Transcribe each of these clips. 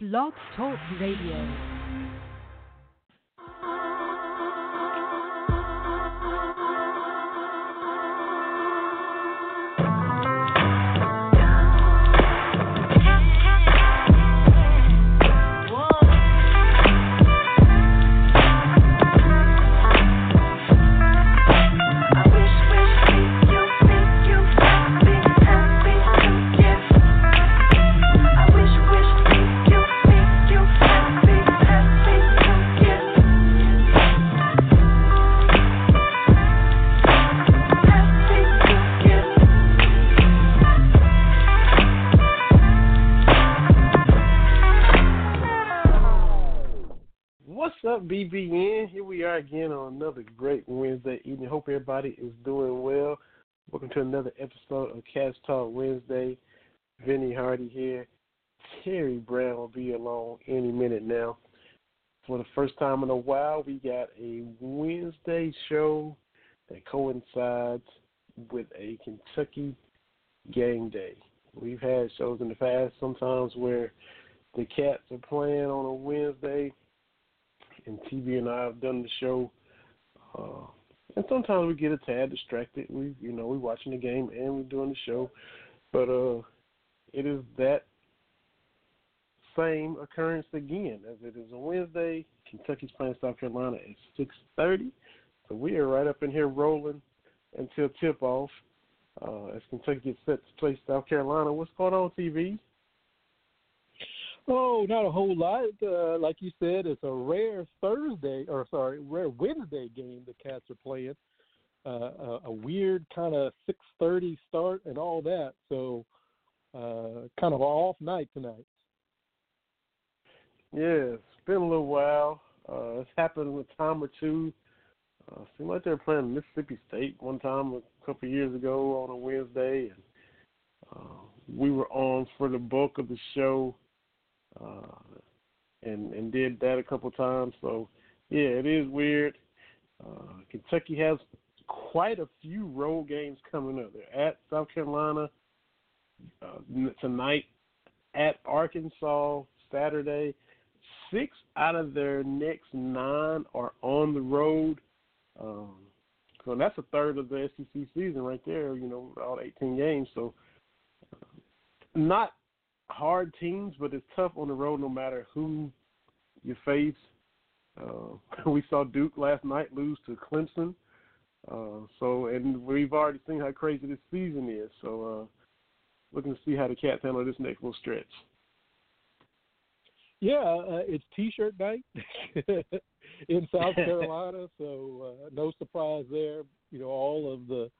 Blog Talk Radio. BBN. Here we are again on another great Wednesday evening. Hope everybody is doing well. Welcome to another episode of Cats Talk Wednesday. Vinny Hardy here. Terry Brown will be along any minute now. For the first time in a while, we got a Wednesday show that coincides with a Kentucky game day. We've had shows in the past sometimes where the Cats are playing on a Wednesday and TB and I have done the show. Uh, and sometimes we get a tad distracted. We, you know, we're watching the game and we're doing the show, but uh, it is that same occurrence again as it is a Wednesday. Kentucky's playing South Carolina at six thirty, so we are right up in here rolling until tip off. Uh, as Kentucky gets set to play South Carolina, what's going on TB? Oh, not a whole lot. Uh, like you said, it's a rare Thursday, or sorry, rare Wednesday game the Cats are playing. Uh, a, a weird kind of 6:30 start and all that. So, uh, kind of an off night tonight. Yeah, it's been a little while. Uh, it's happened a time or two. Uh, seemed like they were playing Mississippi State one time a couple of years ago on a Wednesday, and uh, we were on for the bulk of the show uh, and and did that a couple times. So yeah, it is weird. Uh, Kentucky has quite a few road games coming up. They're at South Carolina uh, tonight, at Arkansas Saturday. Six out of their next nine are on the road. Um, so that's a third of the SEC season right there. You know, all 18 games. So not hard teams, but it's tough on the road no matter who you face. Uh, we saw Duke last night lose to Clemson. Uh, so, and we've already seen how crazy this season is. So, uh, looking to see how the Cats handle this next little stretch. Yeah, uh, it's T-shirt night in South Carolina, so uh, no surprise there. You know, all of the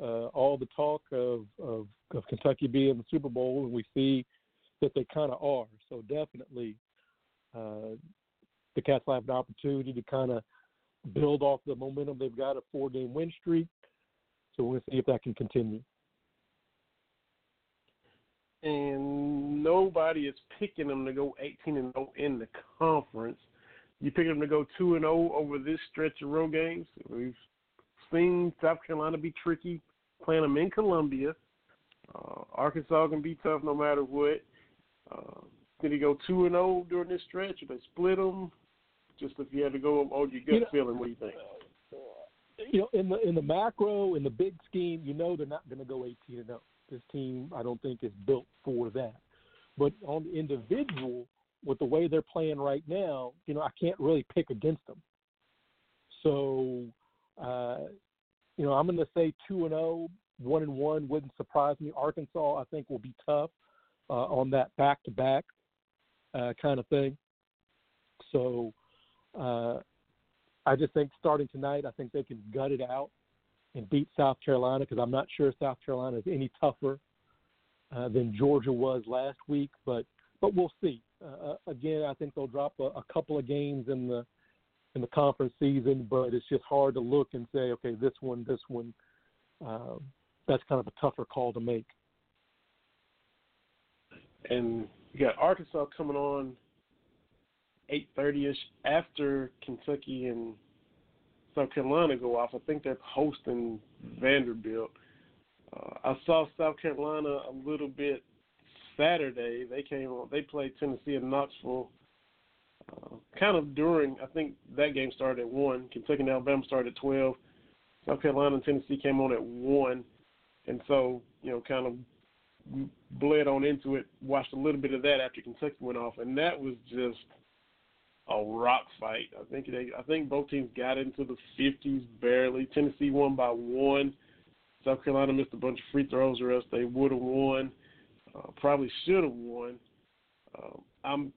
uh, all the talk of, of, of Kentucky being the Super Bowl, and we see that they kind of are. So definitely, uh, the Cats have an opportunity to kind of build off the momentum they've got a four-game win streak. So to see if that can continue. And nobody is picking them to go 18 and 0 in the conference. You pick them to go 2 and 0 over this stretch of road games. We've seen South Carolina be tricky playing them in Columbia. Uh, Arkansas can be tough no matter what. Uh, did he go two and zero oh during this stretch? Or they split them? Just if you had to go on your gut you know, feeling, what do you think? You know, in the in the macro, in the big scheme, you know they're not going to go eighteen and zero. Oh. This team, I don't think, is built for that. But on the individual, with the way they're playing right now, you know, I can't really pick against them. So, uh, you know, I'm going to say two and zero, one and one wouldn't surprise me. Arkansas, I think, will be tough uh, on that back to back kind of thing. So, uh, I just think starting tonight, I think they can gut it out and beat South Carolina because I'm not sure South Carolina is any tougher uh, than Georgia was last week, but but we'll see. Uh, uh, again, I think they'll drop a, a couple of games in the in the conference season, but it's just hard to look and say, okay, this one, this one. Um, that's kind of a tougher call to make. And you got Arkansas coming on eight thirty ish after Kentucky and South Carolina go off. I think they're hosting Vanderbilt. Uh, I saw South Carolina a little bit Saturday they came on. They played Tennessee in Knoxville. Uh, kind of during, I think that game started at one. Kentucky and Alabama started at twelve. South Carolina and Tennessee came on at one, and so you know, kind of bled on into it. Watched a little bit of that after Kentucky went off, and that was just a rock fight. I think they, I think both teams got into the 50s barely. Tennessee won by one. South Carolina missed a bunch of free throws, or else they would have won. Uh, probably should have won. Uh, I'm.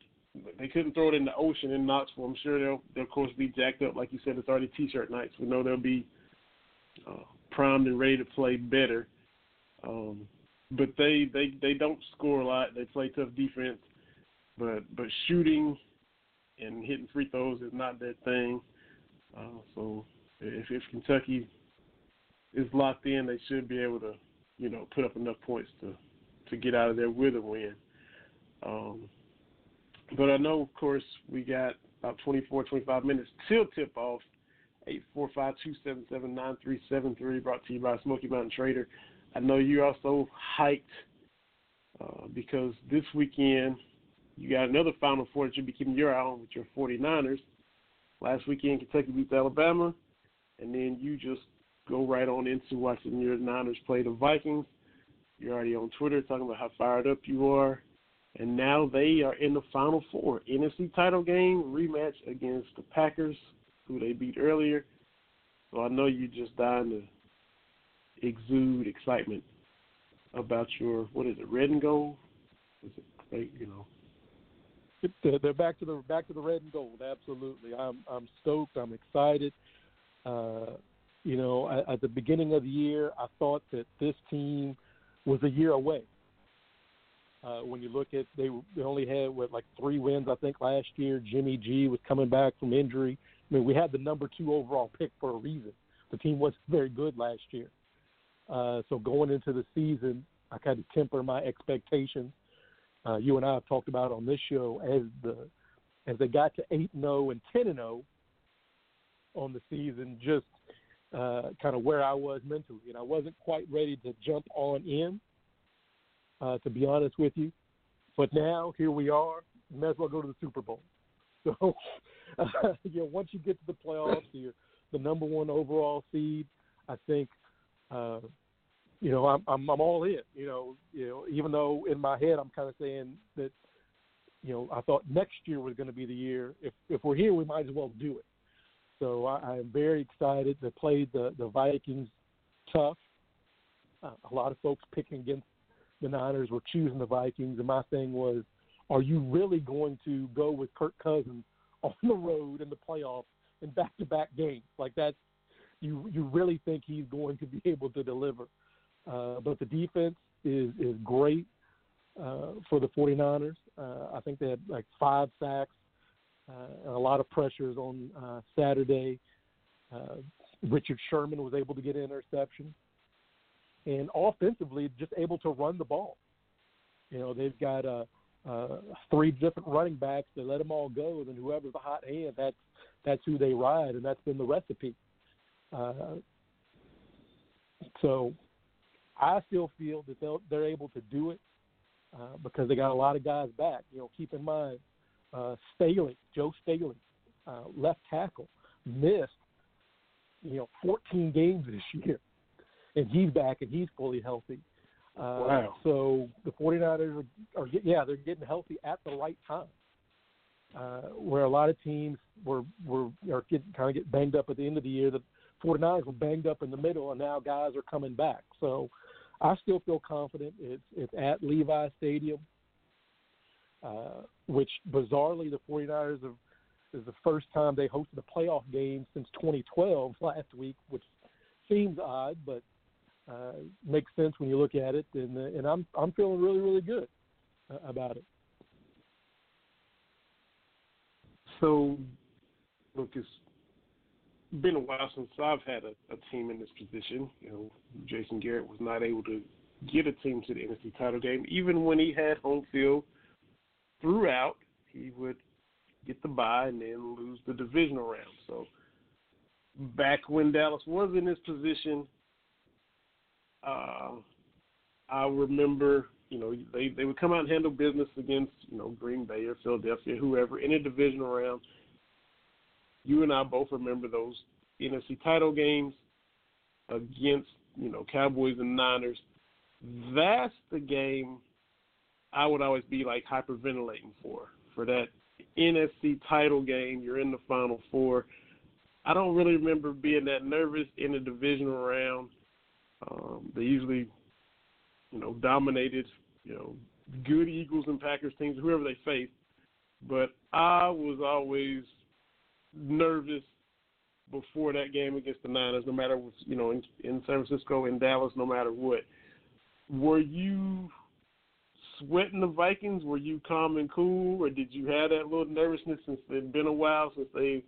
They couldn't throw it in the ocean in Knoxville. I'm sure they'll, they'll of course be jacked up, like you said. It's already T-shirt nights. We know they'll be uh, primed and ready to play better. Um, but they, they they don't score a lot. They play tough defense, but but shooting and hitting free throws is not their thing. Uh, so if, if Kentucky is locked in, they should be able to, you know, put up enough points to to get out of there with a win. Um, but I know, of course, we got about 24, 25 minutes till tip off. 845-277-9373 brought to you by Smoky Mountain Trader. I know you're also hyped uh, because this weekend you got another Final Four that you'll be keeping your eye on with your 49ers. Last weekend, Kentucky beat Alabama, and then you just go right on into watching your Niners play the Vikings. You're already on Twitter talking about how fired up you are. And now they are in the Final Four. NFC title game rematch against the Packers, who they beat earlier. So I know you're just dying to exude excitement about your what is it, red and gold? Is it you know they're back to the back to the red and gold. Absolutely, I'm I'm stoked. I'm excited. Uh, you know, at, at the beginning of the year, I thought that this team was a year away. Uh, when you look at they they only had what like three wins I think last year. Jimmy G was coming back from injury. I mean, we had the number two overall pick for a reason. The team wasn't very good last year. Uh, so going into the season, I kind of temper my expectations uh, you and I have talked about on this show as the as they got to eight and zero oh and ten and zero oh on the season, just uh, kind of where I was mentally, and I wasn't quite ready to jump on in. Uh, to be honest with you, but now here we are. May as well go to the Super Bowl. So, uh, you know, once you get to the playoffs, you're the number one overall seed. I think uh, you know, I'm I'm I'm all in. You know, you know, even though in my head I'm kind of saying that, you know, I thought next year was going to be the year. If if we're here, we might as well do it. So I, I'm very excited to play the the Vikings tough. Uh, a lot of folks picking against the Niners were choosing the Vikings, and my thing was, are you really going to go with Kirk Cousins on the road in the playoffs in back-to-back games like that? You you really think he's going to be able to deliver? Uh, but the defense is is great uh, for the 49ers. Uh, I think they had like five sacks uh, and a lot of pressures on uh, Saturday. Uh, Richard Sherman was able to get an interception, and offensively, just able to run the ball. You know, they've got three different running backs. They let them all go, then whoever's the hot hand, that's that's who they ride, and that's been the recipe. Uh, so I still feel that they'll, they're able to do it uh, because they got a lot of guys back. You know, keep in mind, uh, Staley, Joe Staley, uh, left tackle, missed, you know, 14 games this year, and he's back and he's fully healthy. Uh, wow. So the 49ers are, are, yeah, they're getting healthy at the right time. Uh, where a lot of teams were were are getting kind of get banged up at the end of the year. The 49ers were banged up in the middle, and now guys are coming back. So I still feel confident. It's it's at Levi Stadium, uh, which bizarrely the 49ers have, is the first time they hosted a playoff game since 2012 last week, which seems odd, but uh, makes sense when you look at it. And uh, and I'm I'm feeling really really good uh, about it. So, it's been a while since I've had a, a team in this position. You know, Jason Garrett was not able to get a team to the NFC title game. Even when he had home field throughout, he would get the bye and then lose the divisional round. So back when Dallas was in this position, uh, I remember you know, they they would come out and handle business against you know Green Bay or Philadelphia, whoever in a divisional round. You and I both remember those NFC title games against you know Cowboys and Niners. That's the game I would always be like hyperventilating for for that NFC title game. You're in the Final Four. I don't really remember being that nervous in the divisional round. Um, they usually, you know, dominated, you know, good Eagles and Packers teams, whoever they faced. But I was always nervous before that game against the Niners, no matter what, you know in, in San Francisco, in Dallas, no matter what. Were you sweating the Vikings? Were you calm and cool, or did you have that little nervousness since it's been a while since they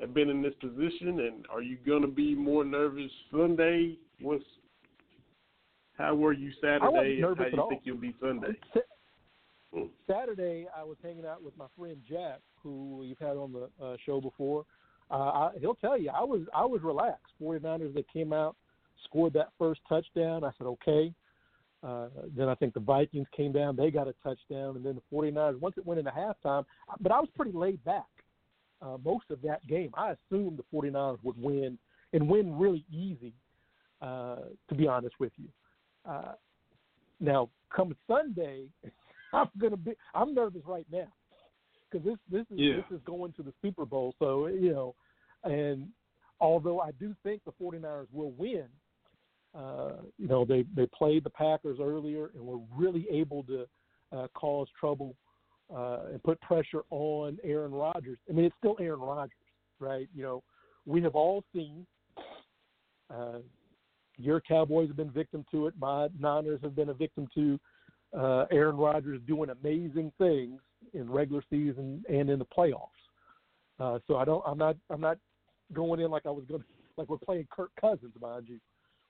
have been in this position? And are you going to be more nervous Sunday? What's how were you Saturday? and how do you think you'll be Sunday? Saturday, I was hanging out with my friend Jack, who you've had on the uh, show before. Uh, I, he'll tell you, I was I was relaxed. 49ers that came out, scored that first touchdown. I said, okay. Uh, then I think the Vikings came down, they got a touchdown, and then the 49ers, once it went into halftime, but I was pretty laid back uh, most of that game. I assumed the 49ers would win and win really easy, uh, to be honest with you. Uh, now, come Sunday, I'm gonna be. I'm nervous right now because this this is yeah. this is going to the Super Bowl. So you know, and although I do think the 49ers will win, uh, you know, they they played the Packers earlier and were really able to uh, cause trouble uh, and put pressure on Aaron Rodgers. I mean, it's still Aaron Rodgers, right? You know, we have all seen. Uh, your Cowboys have been victim to it. My Niners have been a victim to uh, Aaron Rodgers doing amazing things in regular season and in the playoffs. Uh, so I don't. I'm not. I'm not going in like I was going. to Like we're playing Kirk Cousins, mind you.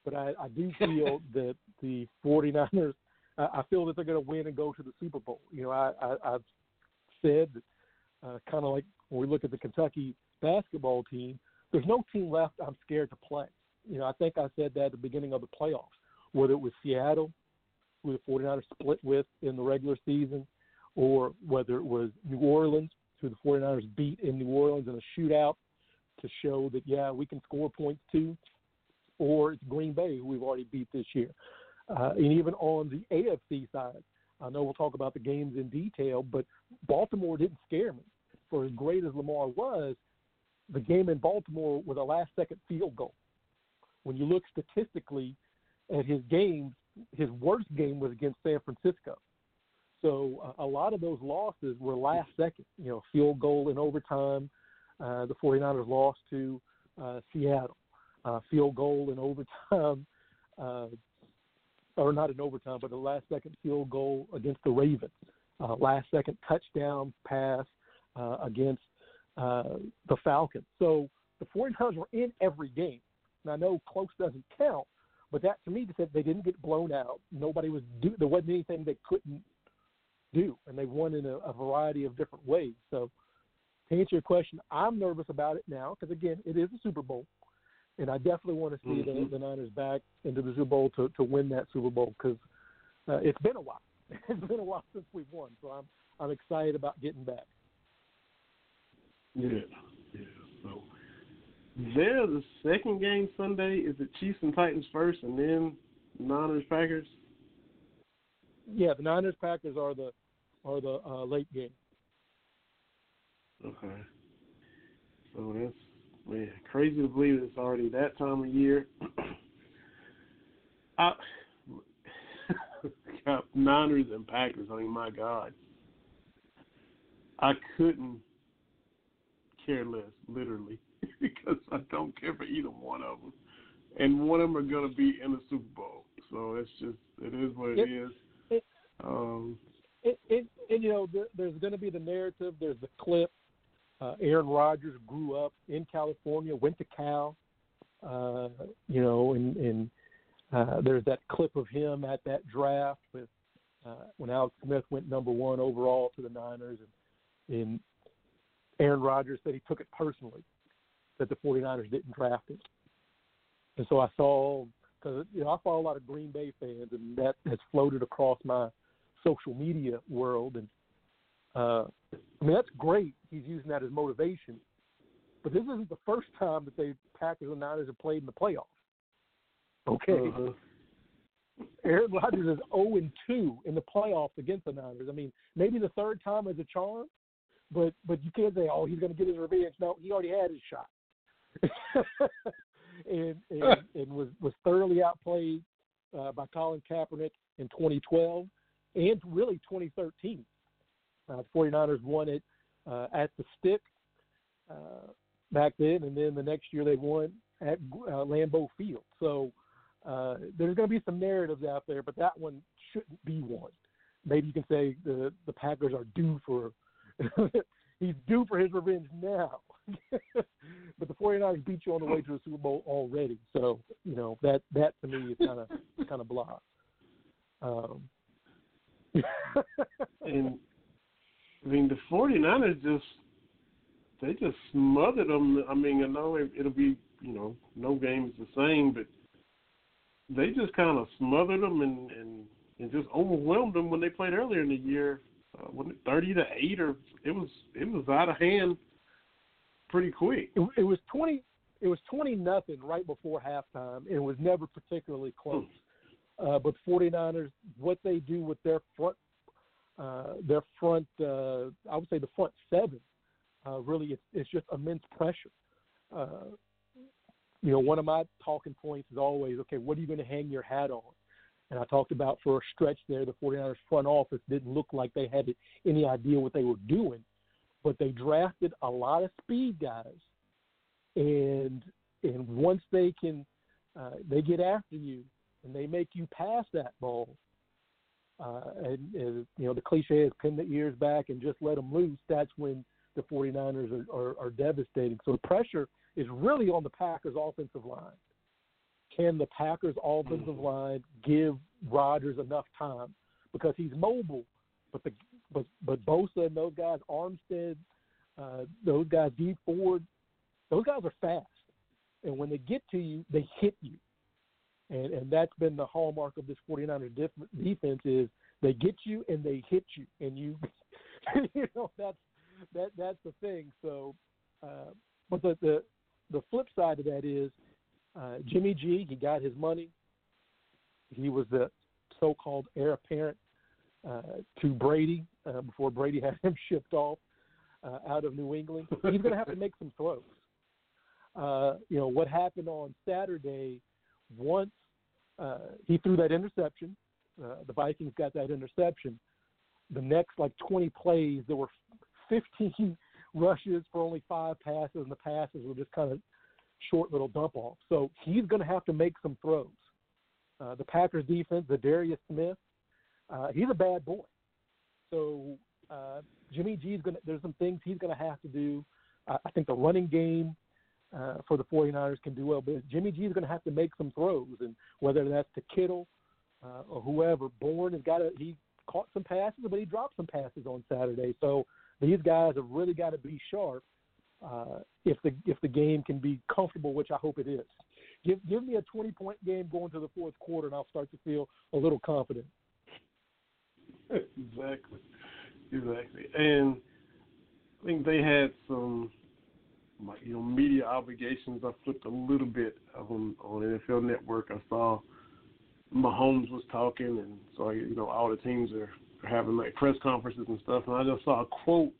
But I, I do feel that the 49ers. I, I feel that they're going to win and go to the Super Bowl. You know, I, I I've said uh, kind of like when we look at the Kentucky basketball team. There's no team left I'm scared to play. You know, I think I said that at the beginning of the playoffs, whether it was Seattle, who the 49ers split with in the regular season, or whether it was New Orleans, who the 49ers beat in New Orleans in a shootout to show that, yeah, we can score points too, or it's Green Bay, who we've already beat this year. Uh, and even on the AFC side, I know we'll talk about the games in detail, but Baltimore didn't scare me. For as great as Lamar was, the game in Baltimore was a last second field goal. When you look statistically at his games, his worst game was against San Francisco. So uh, a lot of those losses were last second, you know, field goal in overtime. Uh, the 49ers lost to uh, Seattle. Uh, field goal in overtime, uh, or not in overtime, but a last second field goal against the Ravens. Uh, last second touchdown pass uh, against uh, the Falcons. So the 49ers were in every game. And I know close doesn't count, but that to me said they didn't get blown out. Nobody was do, there wasn't anything they couldn't do, and they won in a, a variety of different ways. So to answer your question, I'm nervous about it now because again, it is a Super Bowl, and I definitely want to see mm-hmm. the, the Niners back into the Super Bowl to to win that Super Bowl because uh, it's been a while. it's been a while since we've won, so I'm I'm excited about getting back. Yeah, there, the second game Sunday is the Chiefs and Titans first, and then Niners Packers. Yeah, the Niners Packers are the are the uh, late game. Okay. So that's man, crazy to believe it's already that time of year. I, Niners and Packers. I mean, my God, I couldn't care less, literally, because I don't care for either one of them, and one of them are going to be in the Super Bowl. So it's just it is what it, it is. It, um, it, it, and you know, there, there's going to be the narrative. There's the clip. Uh, Aaron Rodgers grew up in California, went to Cal. Uh, you know, and, and uh, there's that clip of him at that draft with uh, when Alex Smith went number one overall to the Niners, and, and Aaron Rodgers said he took it personally that the 49ers didn't draft him. And so I saw because you know I follow a lot of Green Bay fans, and that has floated across my social media world. And uh, I mean that's great. He's using that as motivation, but this isn't the first time that the Packers and Niners have played in the playoffs. Okay. Uh-huh. Aaron Rodgers is 0 and 2 in the playoffs against the Niners. I mean, maybe the third time is a charm, but but you can't say, oh, he's going to get his revenge. No, he already had his shot, and, and and was was thoroughly outplayed uh, by Colin Kaepernick in 2012 and really 2013. Uh, the 49ers won it uh, at the stick uh, back then, and then the next year they won at uh, Lambeau Field. So uh, there's going to be some narratives out there, but that one shouldn't be one. Maybe you can say the the Packers are due for he's due for his revenge now. but the 49ers beat you on the way to the Super Bowl already, so you know that that to me is kind of kind of blah. Um, and I mean the 49ers just they just smothered them. I mean, I know it, it'll be you know no game is the same, but they just kind of smothered them and and and just overwhelmed them when they played earlier in the year. Uh, when thirty to eight, or it was it was out of hand pretty quick. It, it was twenty. It was twenty nothing right before halftime. It was never particularly close. Uh, but 49ers, what they do with their front, uh, their front, uh, I would say the front seven, uh, really, it's, it's just immense pressure. Uh, you know, one of my talking points is always, okay, what are you going to hang your hat on? And I talked about for a stretch there, the 49ers front office didn't look like they had any idea what they were doing, but they drafted a lot of speed guys, and and once they can, uh, they get after you and they make you pass that ball. Uh, and, and you know the cliche is pin the ears back and just let them loose. That's when the 49ers are, are, are devastating. So the pressure is really on the Packers' offensive line. Can the Packers' offensive line give Rodgers enough time because he's mobile, but the but but Bosa and those guys, Armstead, uh, those guys, Dee Ford, those guys are fast, and when they get to you, they hit you, and and that's been the hallmark of this 49ers def- defense is they get you and they hit you, and you you know that's that that's the thing. So, uh, but the the the flip side of that is uh, Jimmy G. He got his money. He was the so-called heir apparent to Brady uh, before Brady had him shipped off uh, out of New England. He's going to have to make some throws. Uh, you know what happened on Saturday? Once uh, he threw that interception, uh, the Vikings got that interception. The next like 20 plays, there were 15 rushes for only five passes, and the passes were just kind of short little dump offs. So he's going to have to make some throws. Uh, the Packers defense, Za'Darius Smith, uh, he's a bad boy. So uh, Jimmy G's going to, there's some things he's going to have to do. Uh, I think the running game uh, for the 49ers can do well, but Jimmy G is going to have to make some throws, and whether that's to Kittle uh, or whoever, Bourne has got to, he caught some passes, but he dropped some passes on Saturday. So these guys have really got to be sharp uh, if the if the game can be comfortable, which I hope it is. Give give me a 20 point game going to the fourth quarter, and I'll start to feel a little confident. Exactly, exactly, and I think they had some, you know, media obligations. I flipped a little bit on on NFL Network. I saw Mahomes was talking, and so you know all the teams are having like press conferences and stuff, and I just saw a quote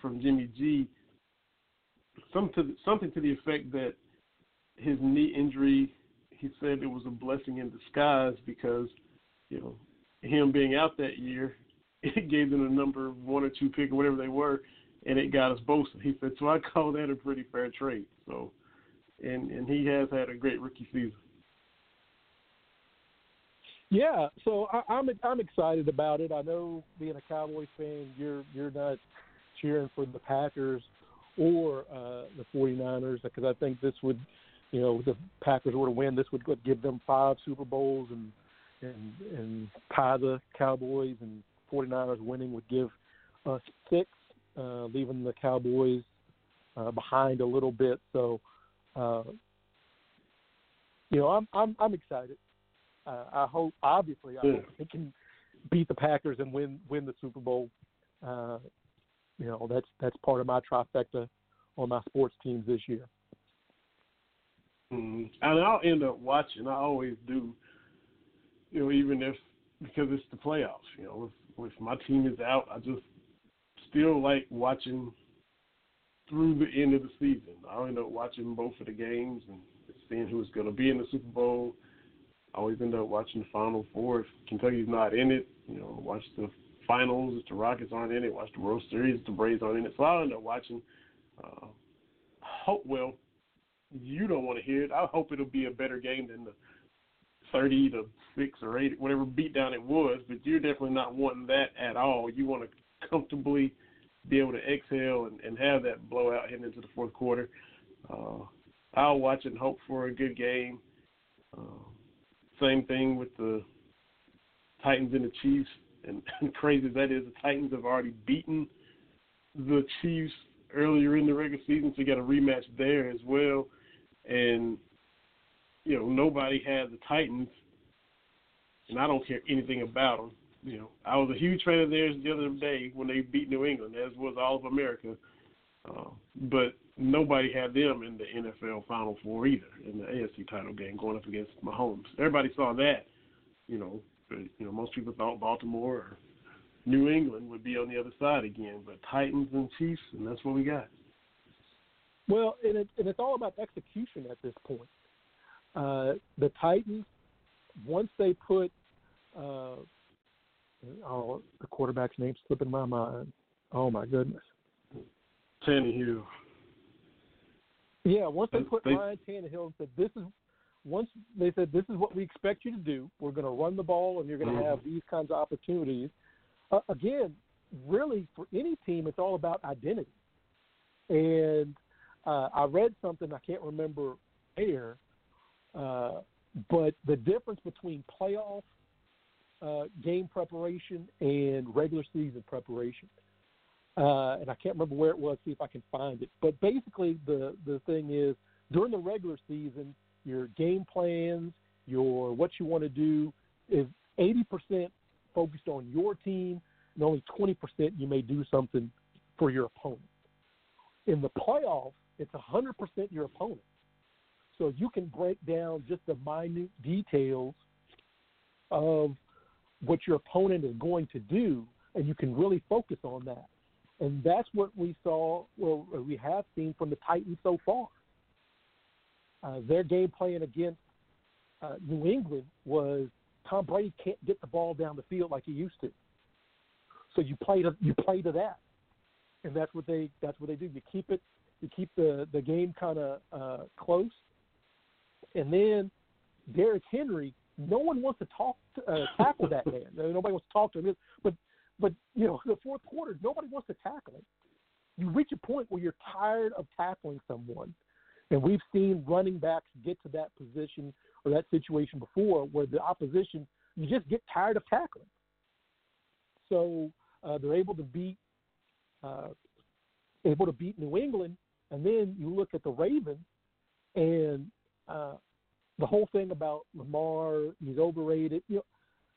from Jimmy G, some to something to the effect that his knee injury, he said it was a blessing in disguise because, you know, him being out that year, it gave them a number one or two pick or whatever they were, and it got us Bosa. He said, so I call that a pretty fair trade. So, and and he has had a great rookie season. Yeah, so I, I'm I'm excited about it. I know being a Cowboys fan, you're you're not cheering for the Packers or uh, the 49ers because I think this would, you know, the Packers were to win, this would give them five Super Bowls and and and tie the Cowboys and 49ers winning would give us six, uh, leaving the Cowboys uh, behind a little bit. So. Uh, you know, I'm I'm I'm excited. Uh, I hope, obviously, I hope they can beat the Packers and win win the Super Bowl. Uh, you know, that's that's part of my trifecta on my sports teams this year. Mm, and I'll end up watching. I always do. You know, even if because it's the playoffs. You know, if, if my team is out, I just still like watching through the end of the season. I'll end up watching both of the games and seeing who's going to be in the Super Bowl. I always end up watching the Final Four. If Kentucky's not in it, you know, watch the finals. If the Rockets aren't in it, watch the World Series. If the Braves aren't in it, so I'll end up watching. Uh, hope well. You don't want to hear it. I hope it'll be a better game than the thirty to six or eight, whatever beatdown it was. But you're definitely not wanting that at all. You want to comfortably be able to exhale and, and have that blowout heading into the fourth quarter. Uh, I'll watch and hope for a good game. Uh, same thing with the Titans and the Chiefs. And, and crazy as that is, the Titans have already beaten the Chiefs earlier in the regular season, so you got a rematch there as well. And you know, nobody had the Titans, and I don't care anything about them. You know, I was a huge fan of theirs the other day when they beat New England, as was all of America. Uh, but nobody had them in the NFL Final Four either in the AFC title game going up against Mahomes. Everybody saw that. You know, you know, most people thought Baltimore or New England would be on the other side again, but Titans and Chiefs, and that's what we got. Well, and, it, and it's all about execution at this point. Uh, the Titans, once they put, uh, oh, the quarterback's name slipping my mind. Oh my goodness. Tannehill. Yeah, once they put they- Ryan Tannehill and said, "This is," once they said, "This is what we expect you to do. We're going to run the ball, and you're going to Mhm. have these kinds of opportunities." Uh, again, really, for any team, it's all about identity. And uh, I read something I can't remember where, uh, but the difference between playoff uh, game preparation and regular season preparation uh, and I can't remember where it was. See if I can find it. But basically, the the thing is during the regular season, your game plans, your what you want to do is eighty percent focused on your team, and only twenty percent you may do something for your opponent. In the playoffs, it's hundred percent your opponent. So you can break down just the minute details of what your opponent is going to do, and you can really focus on that. And that's what we saw, well, we have seen from the Titans so far. Uh, their game plan against uh, New England was Tom Brady can't get the ball down the field like he used to. So you play to you play to that, and that's what they that's what they do. You keep it, you keep the the game kind of uh, close, and then Derrick Henry. No one wants to talk to, uh, tackle that man. Nobody wants to talk to him. But but you know, the fourth quarter, nobody wants to tackle him. You reach a point where you're tired of tackling someone, and we've seen running backs get to that position or that situation before, where the opposition you just get tired of tackling. So uh, they're able to beat uh, able to beat New England, and then you look at the Ravens, and uh, the whole thing about Lamar, he's overrated. You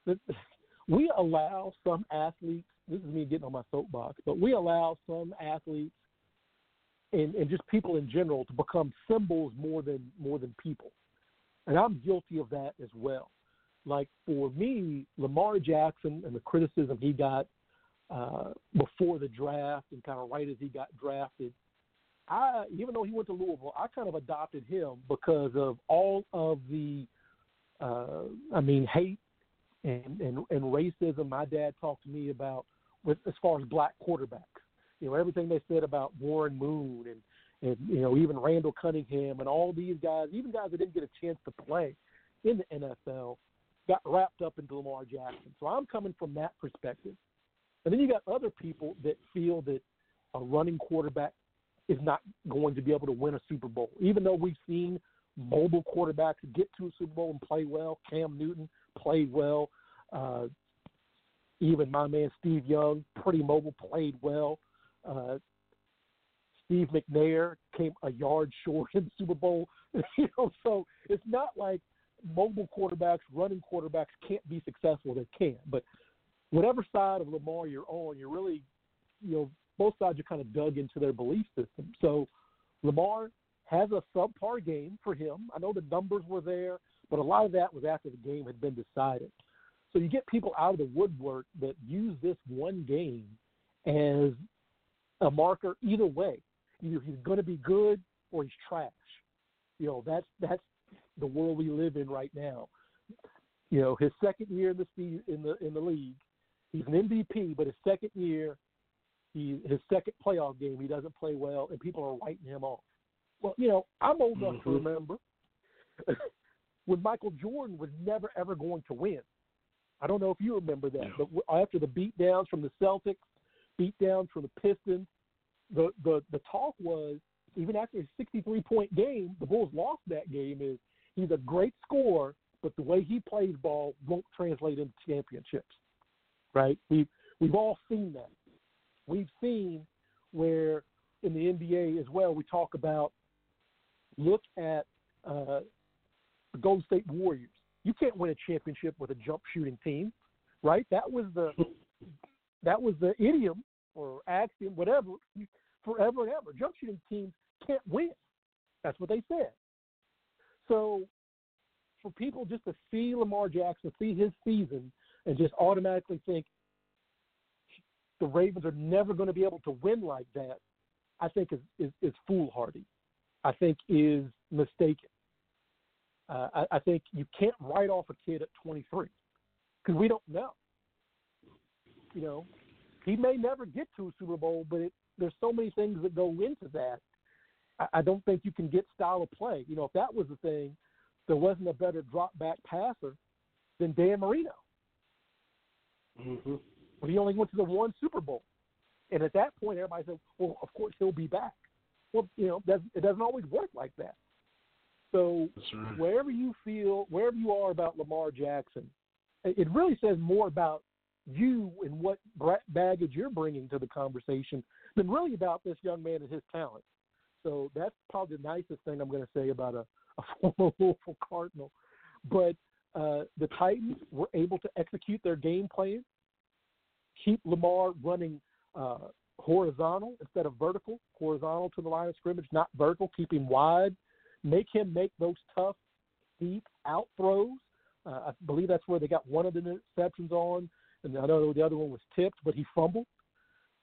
know, we allow some athletes. This is me getting on my soapbox, but we allow some athletes and, and just people in general to become symbols more than more than people, and I'm guilty of that as well. Like for me, Lamar Jackson and the criticism he got uh, before the draft and kind of right as he got drafted, I even though he went to Louisville, I kind of adopted him because of all of the, uh, I mean, hate and, and and racism my dad talked to me about with as far as black quarterbacks. You know, everything they said about Warren Moon and and you know even Randall Cunningham and all these guys, even guys that didn't get a chance to play in the NFL, got wrapped up into Lamar Jackson. So I'm coming from that perspective. And then you got other people that feel that a running quarterback is not going to be able to win a Super Bowl, even though we've seen mobile quarterbacks get to a Super Bowl and play well. Cam Newton played well. Uh, even my man Steve Young, pretty mobile, played well. Uh, Steve McNair came a yard short in the Super Bowl. you know, so it's not like mobile quarterbacks, running quarterbacks can't be successful. They can, but whatever side of Lamar you're on, you're really, you know, both sides are kind of dug into their belief system. So Lamar has a subpar game for him. I know the numbers were there, but a lot of that was after the game had been decided. So you get people out of the woodwork that use this one game as a marker either way. Either he's going to be good or he's trash. You know, that's that's the world we live in right now. You know, his second year in the in the in the league, he's an MVP, but his second year, he his second playoff game, he doesn't play well, and people are writing him off. Well, you know, I'm old enough mm-hmm. to remember when Michael Jordan was never ever going to win. I don't know if you remember that, but after the beatdowns from the Celtics, beatdowns from the Pistons, the the the talk was even after a 63 point game, the Bulls lost that game. Is he's a great scorer, but the way he plays ball won't translate into championships. Right? We've we've all seen that. We've seen where in the NBA as well we talk about look at uh, the Golden State Warriors. You can't win a championship with a jump shooting team, right? That was the that was the idiom or axiom, whatever, forever and ever. Jump shooting teams can't win. That's what they said. So for people just to see Lamar Jackson, see his season, and just automatically think the Ravens are never going to be able to win like that, I think is, is, is foolhardy. I think is mistaken. Uh, I, I think you can't write off a kid at 23 because we don't know. You know, he may never get to a Super Bowl, but it, there's so many things that go into that. I, I don't think you can get style of play. You know, if that was the thing, there wasn't a better drop back passer than Dan Marino. Mm-hmm. But he only went to the one Super Bowl, and at that point, everybody said, "Well, of course he'll be back." Well, you know, it doesn't always work like that. So right. wherever you feel, wherever you are about Lamar Jackson, it really says more about you and what baggage you're bringing to the conversation than really about this young man and his talent. So that's probably the nicest thing I'm going to say about a, a former Louisville Cardinal. But uh, the Titans were able to execute their game plan, keep Lamar running uh, horizontal instead of vertical, horizontal to the line of scrimmage, not vertical, keep him wide, make him make those tough, deep out throws. Uh, I believe that's where they got one of the interceptions on, and I know the other one was tipped, but he fumbled.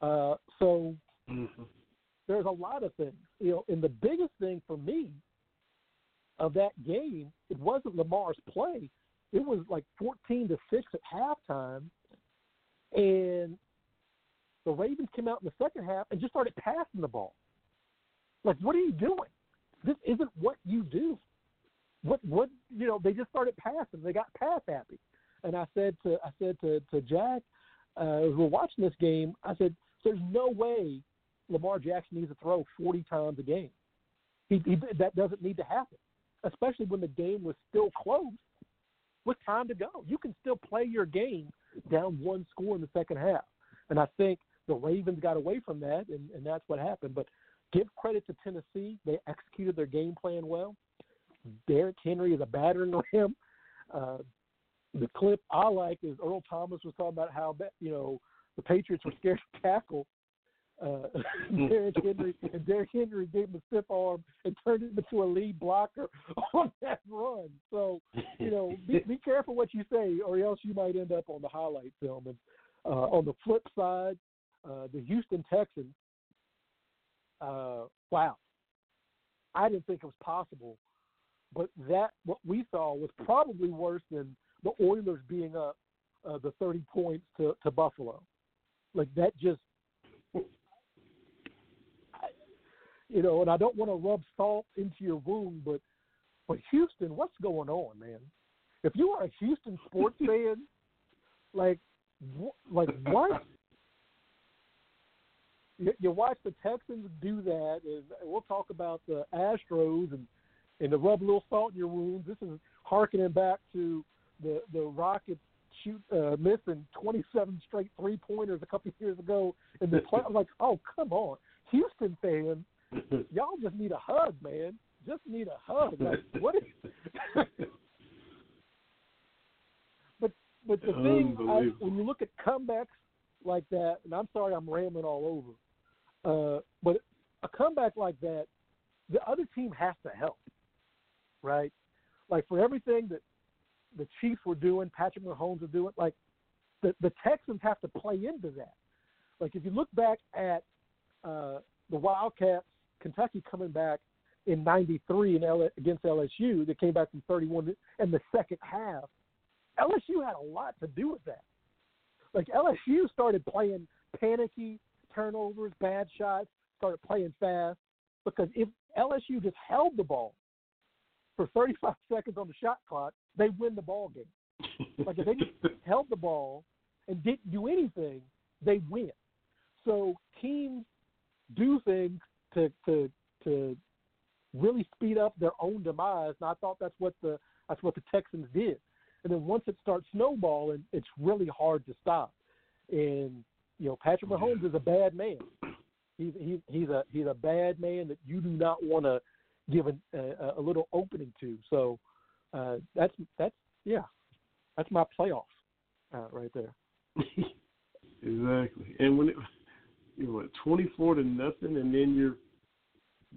Uh, so mm-hmm. there's a lot of things, you know. And the biggest thing for me of that game, it wasn't Lamar's play. It was like 14 to six at halftime, and the Ravens came out in the second half and just started passing the ball. Like, what are you doing? This isn't what you do. What what you know? They just started passing. They got pass happy. And I said to I said to to Jack, uh, as we're watching this game, I said, "There's no way Lamar Jackson needs to throw 40 times a game. He, he that doesn't need to happen, especially when the game was still close with time to go. You can still play your game down one score in the second half. And I think the Ravens got away from that, and, and that's what happened. But give credit to Tennessee; they executed their game plan well. Derrick Henry is a battering ram. Uh, the clip I like is Earl Thomas was talking about how you know the Patriots were scared to tackle uh, Derrick Henry, and Derrick Henry gave him a stiff arm and turned him into a lead blocker on that run. So you know, be, be careful what you say, or else you might end up on the highlight film. And uh, on the flip side, uh, the Houston Texans, uh, wow, I didn't think it was possible, but that what we saw was probably worse than the Oilers being up uh, the 30 points to, to Buffalo. Like that just, you know, and I don't want to rub salt into your wound, but but Houston, what's going on, man? If you are a Houston sports fan, like like what? You, you watch the Texans do that, and we'll talk about the Astros and and to rub a little salt in your wounds. This is harkening back to the the Rockets shoot uh, missing 27 straight three pointers a couple of years ago in the play. I'm like, oh come on, Houston fans, y'all just need a hug, man. Just need a hug. Like, what is? but but the thing, I, when you look at comebacks like that, and I'm sorry, I'm rambling all over, uh, but a comeback like that, the other team has to help, right? Like for everything that the Chiefs were doing, Patrick Mahomes was doing, like the the Texans have to play into that. Like if you look back at uh, the Wildcats, Kentucky coming back in '93 in L- against LSU, they came back from 31 in the second half. LSU had a lot to do with that. Like LSU started playing panicky turnovers, bad shots, started playing fast because if LSU just held the ball for 35 seconds on the shot clock, they win the ball game. like if they just held the ball and didn't do anything, they win. So teams do things to to to really speed up their own demise, and I thought that's what the that's what the Texans did. And then once it starts snowballing, it's really hard to stop. And you know, Patrick Mahomes is a bad man. He's he's he's a he's a bad man that you do not want to give a, a, a little opening to. So uh, that's that's yeah, that's my playoff uh, right there. exactly. And when it you know twenty four to nothing, and then you're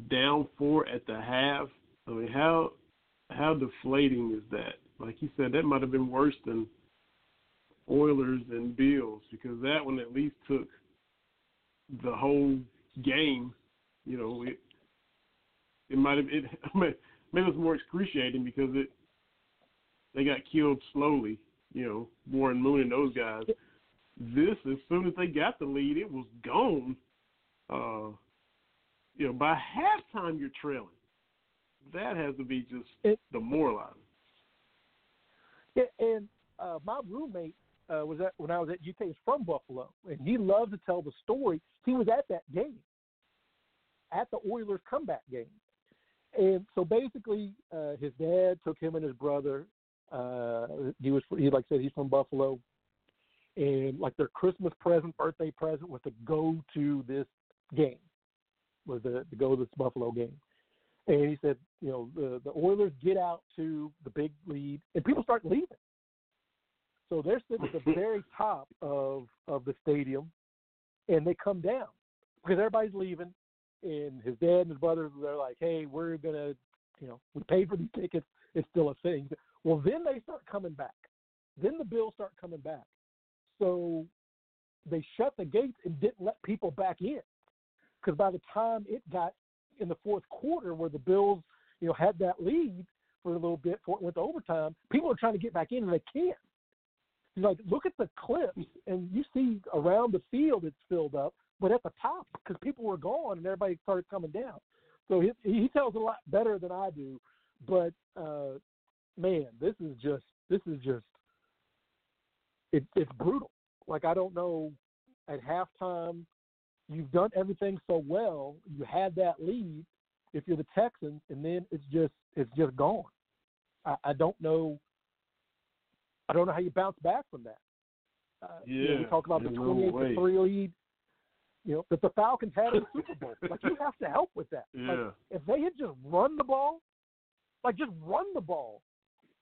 down four at the half. I mean, how how deflating is that? Like you said, that might have been worse than Oilers and Bills because that one at least took the whole game. You know, it it might have it made it was more excruciating because it they got killed slowly. You know, Warren Moon and those guys. This, as soon as they got the lead, it was gone. Uh, you know, by halftime you're trailing. That has to be just it, demoralizing. Yeah, and uh, my roommate uh, was at when I was at UK. He's from Buffalo, and he loved to tell the story. He was at that game, at the Oilers comeback game, and so basically, uh, his dad took him and his brother. Uh, he was he like I said he's from Buffalo, and like their Christmas present, birthday present was to go to this game, was to, to go to this Buffalo game. And he said, you know, the the Oilers get out to the big lead, and people start leaving. So they're sitting at the very top of of the stadium, and they come down because everybody's leaving, and his dad and his brothers they're like, "Hey, we're gonna, you know, we paid for these tickets. It's still a thing." Well, then they start coming back. Then the bills start coming back. So they shut the gates and didn't let people back in because by the time it got in the fourth quarter, where the Bills, you know, had that lead for a little bit before it went to overtime, people are trying to get back in and they can't. Like, look at the clips, and you see around the field it's filled up, but at the top because people were gone and everybody started coming down. So he, he tells a lot better than I do, but uh, man, this is just this is just it, it's brutal. Like I don't know at halftime you've done everything so well, you had that lead if you're the Texans, and then it's just it's just gone. I, I don't know. I don't know how you bounce back from that. Uh, yeah, you know, we talk about the twenty-eight no to three lead. You know that the Falcons had in the Super Bowl. Like you have to help with that. Yeah. Like, if they had just run the ball, like just run the ball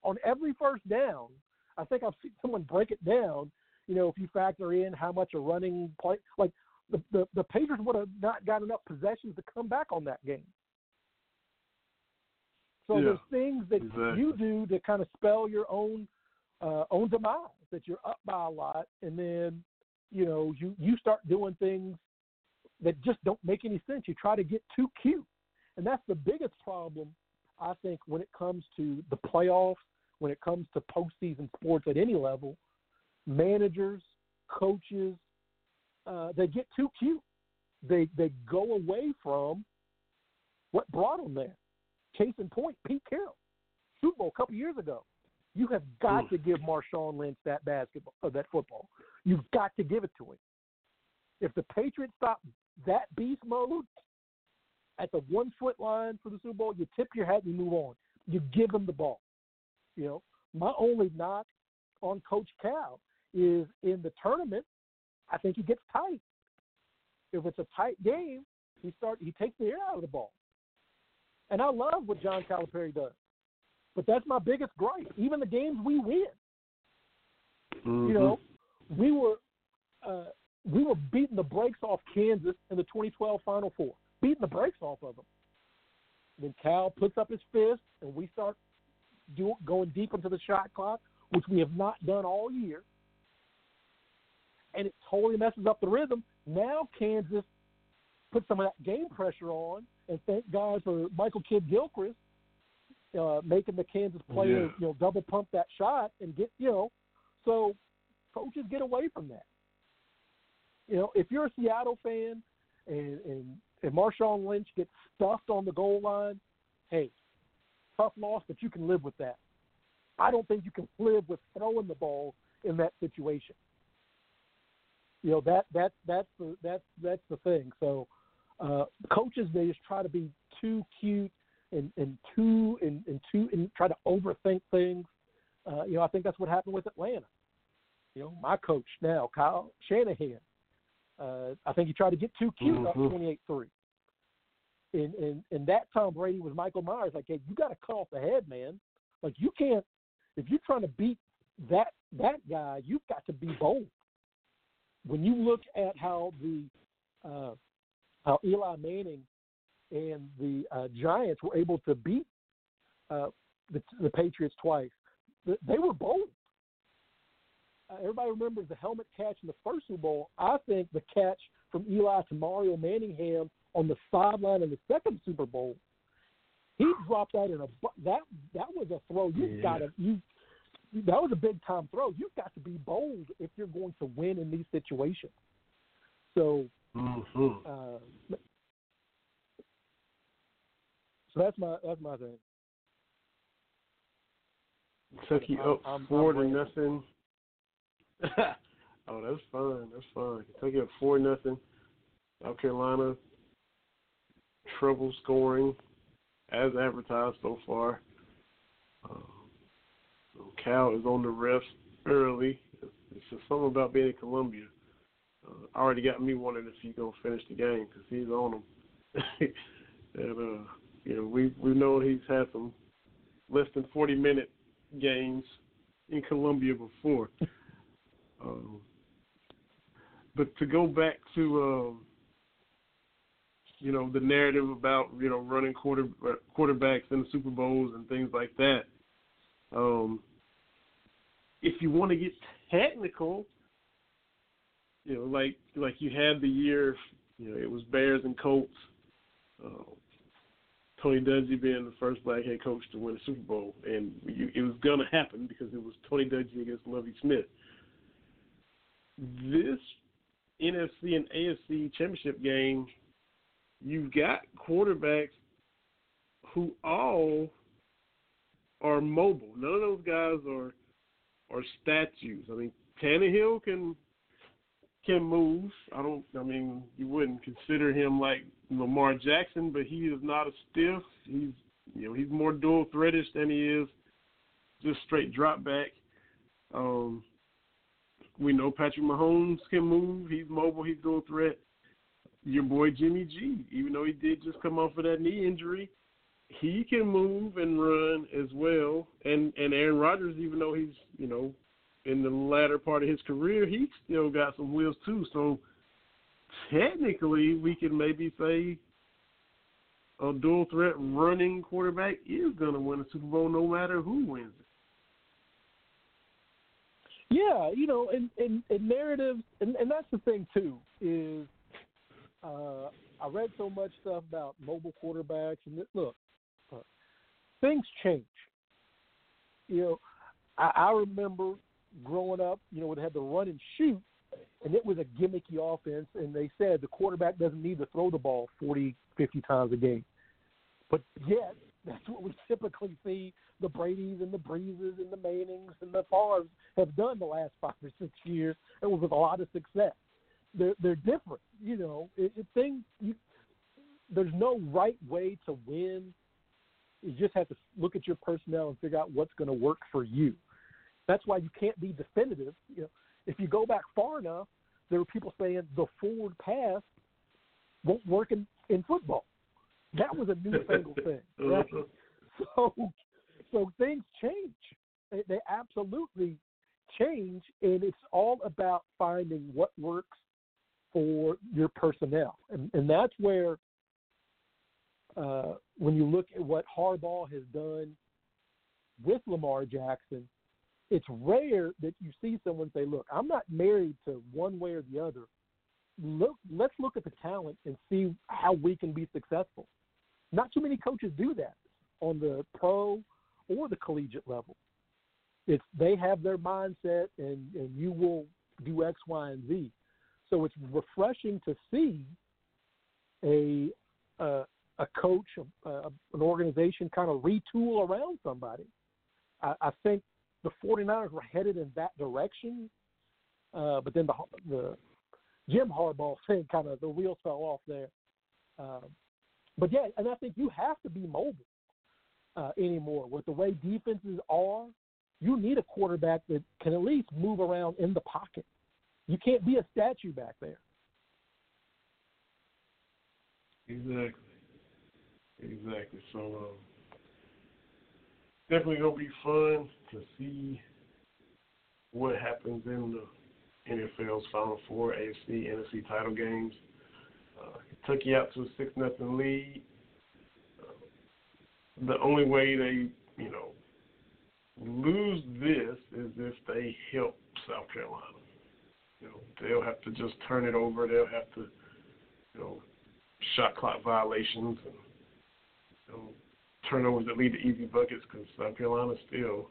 on every first down. I think I've seen someone break it down. You know, if you factor in how much a running play, like the, the, the Patriots would have not got enough possessions to come back on that game. So yeah, there's things that exactly. you do to kind of spell your own uh, own demise. That you're up by a lot, and then you know you you start doing things that just don't make any sense. You try to get too cute, and that's the biggest problem I think when it comes to the playoffs, when it comes to postseason sports at any level. Managers, coaches, uh, they get too cute. They they go away from what brought them there. Case in point, Pete Carroll, Super Bowl a couple years ago. You have got Oof. to give Marshawn Lynch that basketball, or that football. You've got to give it to him. If the Patriots stop that beast mode at the one foot line for the Super Bowl, you tip your hat and you move on. You give them the ball. You know, my only knock on Coach Cal is in the tournament. I think he gets tight. If it's a tight game, He start he takes the air out of the ball. And I love what John Calipari does. But that's my biggest gripe. Even the games we win. Mm-hmm. You know, we were uh, we were beating the brakes off Kansas in the 2012 Final Four, beating the brakes off of them. Then Cal puts up his fist, and we start do, going deep into the shot clock, which we have not done all year, and it totally messes up the rhythm. Now Kansas put some of that game pressure on, and thank God for Michael Kidd Gilchrist uh, making the Kansas player Yeah. you know double pump that shot and get you know. So coaches get away from that. You know, if you're a Seattle fan and and, and Marshawn Lynch gets stuffed on the goal line, hey, tough loss, but you can live with that. I don't think you can live with throwing the ball in that situation. You know that that that's the that's that's the thing. So uh, coaches they just try to be too cute and and too and, and too and try to overthink things. Uh, you know I think that's what happened with Atlanta. You know my coach now Kyle Shanahan. Uh, I think he tried to get too cute mm-hmm. up 28-3. And, and and that Tom Brady was Michael Myers. Like, hey, you got to cut off the head, man. Like, you can't if you're trying to beat that that guy, you've got to be bold. When you look at how the uh, how Eli Manning and the uh, Giants were able to beat uh, the, the Patriots twice, they were bold. Uh, everybody remembers the helmet catch in the first Super Bowl. I think the catch from Eli to Mario Manningham on the sideline in the second Super Bowl, he dropped that in a that that was a throw. You Yeah. got to you that was a big time throw. You've got to be bold if you're going to win in these situations. So Mm-hmm. uh, so that's my that's my thing. Kentucky up I'm- 4 I'm to nothing. oh, that's fine. That's fine. Kentucky up four nothing. South Carolina trouble scoring as advertised so far. Um, so Cal is on the refs early. It's, just something about being in Columbia. Uh, already got me wondering if he's gonna finish the game because he's on them. and uh, you know we we know he's had some less than forty minute games in Columbia before. um, but to go back to um, you know the narrative about you know running quarter quarterbacks in the Super Bowls and things like that. Um, if you want to get technical, you know, like like you had the year, you know, it was Bears and Colts. Uh, Tony Dungy being the first black head coach to win a Super Bowl, and you, it was going to happen because it was Tony Dungy against Lovie Smith. This NFC and AFC championship game, you've got quarterbacks who all are mobile. None of those guys are are statues. I mean, Tannehill can can move. I don't. I mean, you wouldn't consider him like Lamar Jackson, but he is not a stiff. He's you know he's more dual threadish than he is just straight drop back. Um, we know Patrick Mahomes can move. He's mobile. He's dual threat. Your boy Jimmy G, even though he did just come off of that knee injury, he can move and run as well. And and Aaron Rodgers, even though he's you know in the latter part of his career, he still got some wheels too. So technically, we can maybe say a dual threat running quarterback is going to win a Super Bowl no matter who wins it. Yeah, you know, and and, and narratives, and, and that's the thing too is uh, I read so much stuff about mobile quarterbacks, and look, uh, things change. You know, I, I remember growing up, you know, it had the run and shoot, and it was a gimmicky offense, and they said the quarterback doesn't need to throw the ball 40, 50 times a game. But yet, that's what we typically see the Brady's and the Breeses and the Mannings and the Favres have done the last five or six years, and was with a lot of success. They're they're different, you know. It, it things you, there's no right way to win. You just have to look at your personnel and figure out what's going to work for you. That's why you can't be definitive. You know, if you go back far enough, there were people saying the forward pass won't work in, in football. That was a newfangled thing. Right? So, so things change. They, they absolutely change, and it's all about finding what works for your personnel, and and that's where uh, when you look at what Harbaugh has done with Lamar Jackson, it's rare that you see someone say, "Look, I'm not married to one way or the other. Look, let's look at the talent and see how we can be successful." Not too many coaches do that on the pro or the collegiate level. It's they have their mindset, and and you will do X, Y, and Z. So it's refreshing to see a a, a coach, a, an organization kind of retool around somebody. I, I think the 49ers were headed in that direction, uh, but then the the Jim Harbaugh thing kind of the wheels fell off there. Um, but yeah, and I think you have to be mobile uh, anymore with the way defenses are. You need a quarterback that can at least move around in the pocket. You can't be a statue back there. Exactly. Exactly. So um, definitely gonna be fun to see what happens in the NFL's Final Four, AFC, NFC title games. Uh, Kentucky out to a six nothing lead. Uh, the only way they, you know, lose this is if they help South Carolina. You know, they'll have to just turn it over. They'll have to, you know, shot clock violations and you know, turnovers that lead to easy buckets because South Carolina's still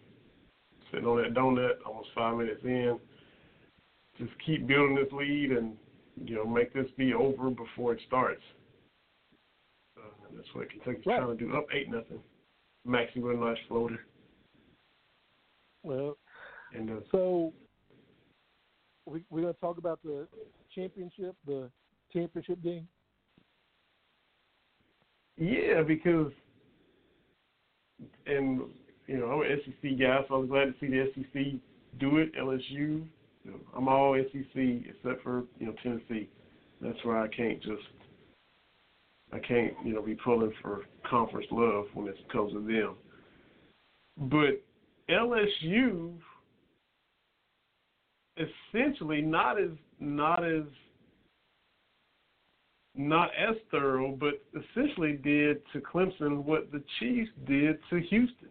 sitting on that donut almost five minutes in. Just keep building this lead and you know make this be over before it starts. Uh, that's what Kentucky's right. trying to do. Up eight nothing. Maxey with a nice floater. Well, and uh, so we we're gonna talk about the championship, the championship game. Yeah, because and you know I'm an SEC guy, so I was glad to see the SEC do it. LSU, you know, I'm all SEC except for you know Tennessee. That's why I can't just I can't you know be pulling for conference love when it comes to them. But LSU essentially not as not as not as thorough, but essentially did to Clemson what the Chiefs did to Houston.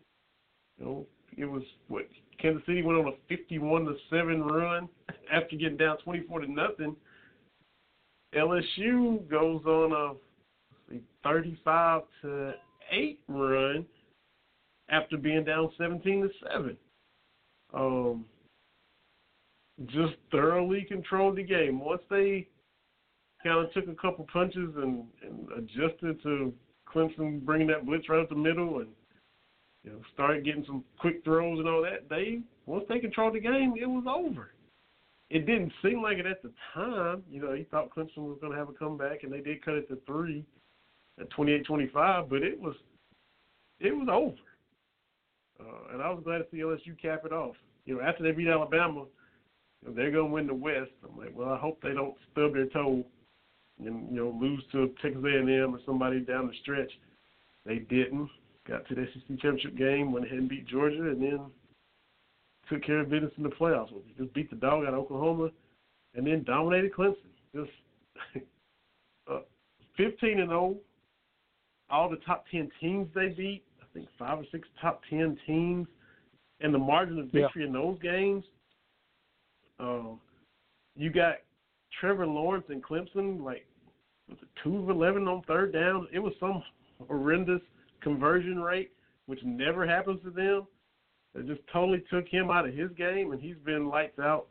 You know, it was what Kansas City went on a fifty-one to seven run after getting down twenty-four to nothing. LSU goes on a thirty-five to eight run after being down seventeen to seven. Um, just thoroughly controlled the game. Once they kind of took a couple punches and, and adjusted to Clemson bringing that blitz right up the middle and you know started getting some quick throws and all that. They once they controlled the game, it was over. It didn't seem like it at the time. You know, he thought Clemson was going to have a comeback, and they did cut it to three at 28-25, but it was it was over. Uh, and I was glad to see LSU cap it off. You know, after they beat Alabama, know, they're going to win the West. I'm like, well, I hope they don't stub their toe and you know lose to Texas A&M or somebody down the stretch. They didn't. Got to the SEC championship game, went ahead and beat Georgia, and then took care of business in the playoffs. Just beat the dog out of Oklahoma, and then dominated Clemson. Just uh, 15 and 0. All the top 10 teams they beat. I think five or six top 10 teams, and the margin of victory yeah. in those games. Uh, you got Trevor Lawrence and Clemson, like was it two of eleven on third down? It was some horrendous conversion rate, which never happens to them. It just totally took him out of his game, and he's been lights out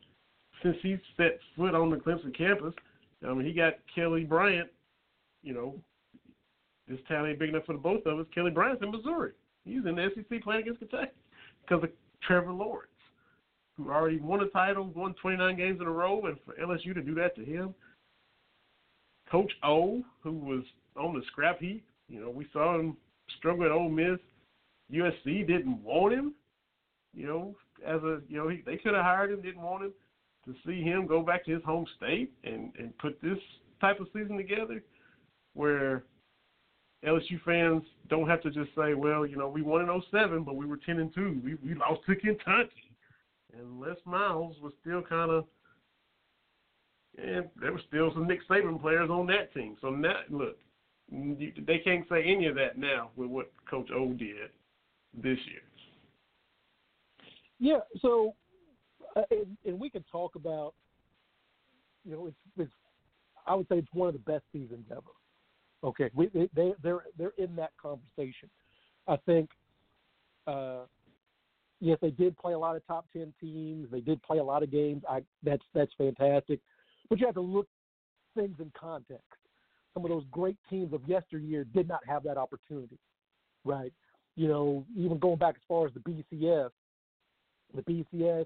since he set foot on the Clemson campus. I mean, he got Kelly Bryant. You know, this town ain't big enough for the both of us. Kelly Bryant's in Missouri. He's in the SEC playing against Kentucky because of Trevor Lawrence who already won a title, won 29 games in a row, and for LSU to do that to him. Coach O, who was on the scrap heap, you know, we saw him struggle at Ole Miss. USC didn't want him, you know, as a, you know, he, they could have hired him, didn't want him. To see him go back to his home state and and put this type of season together, where LSU fans don't have to just say, well, you know, we won in 07, but we were 10 and 2. We we lost to Kentucky. And Les Miles was still kind of and there were still some Nick Saban players on that team. So now, look, they can't say any of that now with what Coach O did this year. Yeah. So, uh, and, and we can talk about, you know, it's, it's I would say it's one of the best seasons ever. Okay, we, they, they they're they're in that conversation. I think. Uh, yes, they did play a lot of top ten teams. They did play a lot of games. I that's that's fantastic, but you have to look things in context. Some of those great teams of yesteryear did not have that opportunity, right? You know, even going back as far as the BCS, the BCS,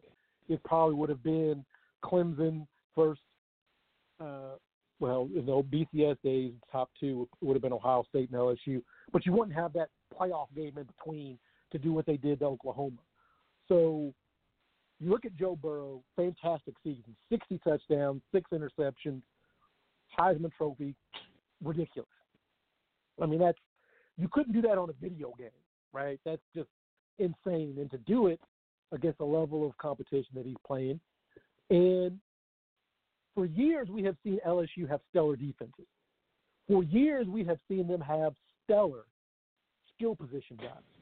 it probably would have been Clemson first. Uh, well, in the BCS days, top two would have been Ohio State and LSU, but you wouldn't have that playoff game in between to do what they did to Oklahoma. So you look at Joe Burrow, fantastic season, 60 touchdowns, six interceptions, Heisman Trophy, ridiculous. I mean, that's you couldn't do that on a video game, right? That's just insane. And to do it against a level of competition that he's playing, and for years we have seen LSU have stellar defenses. For years we have seen them have stellar skill position guys.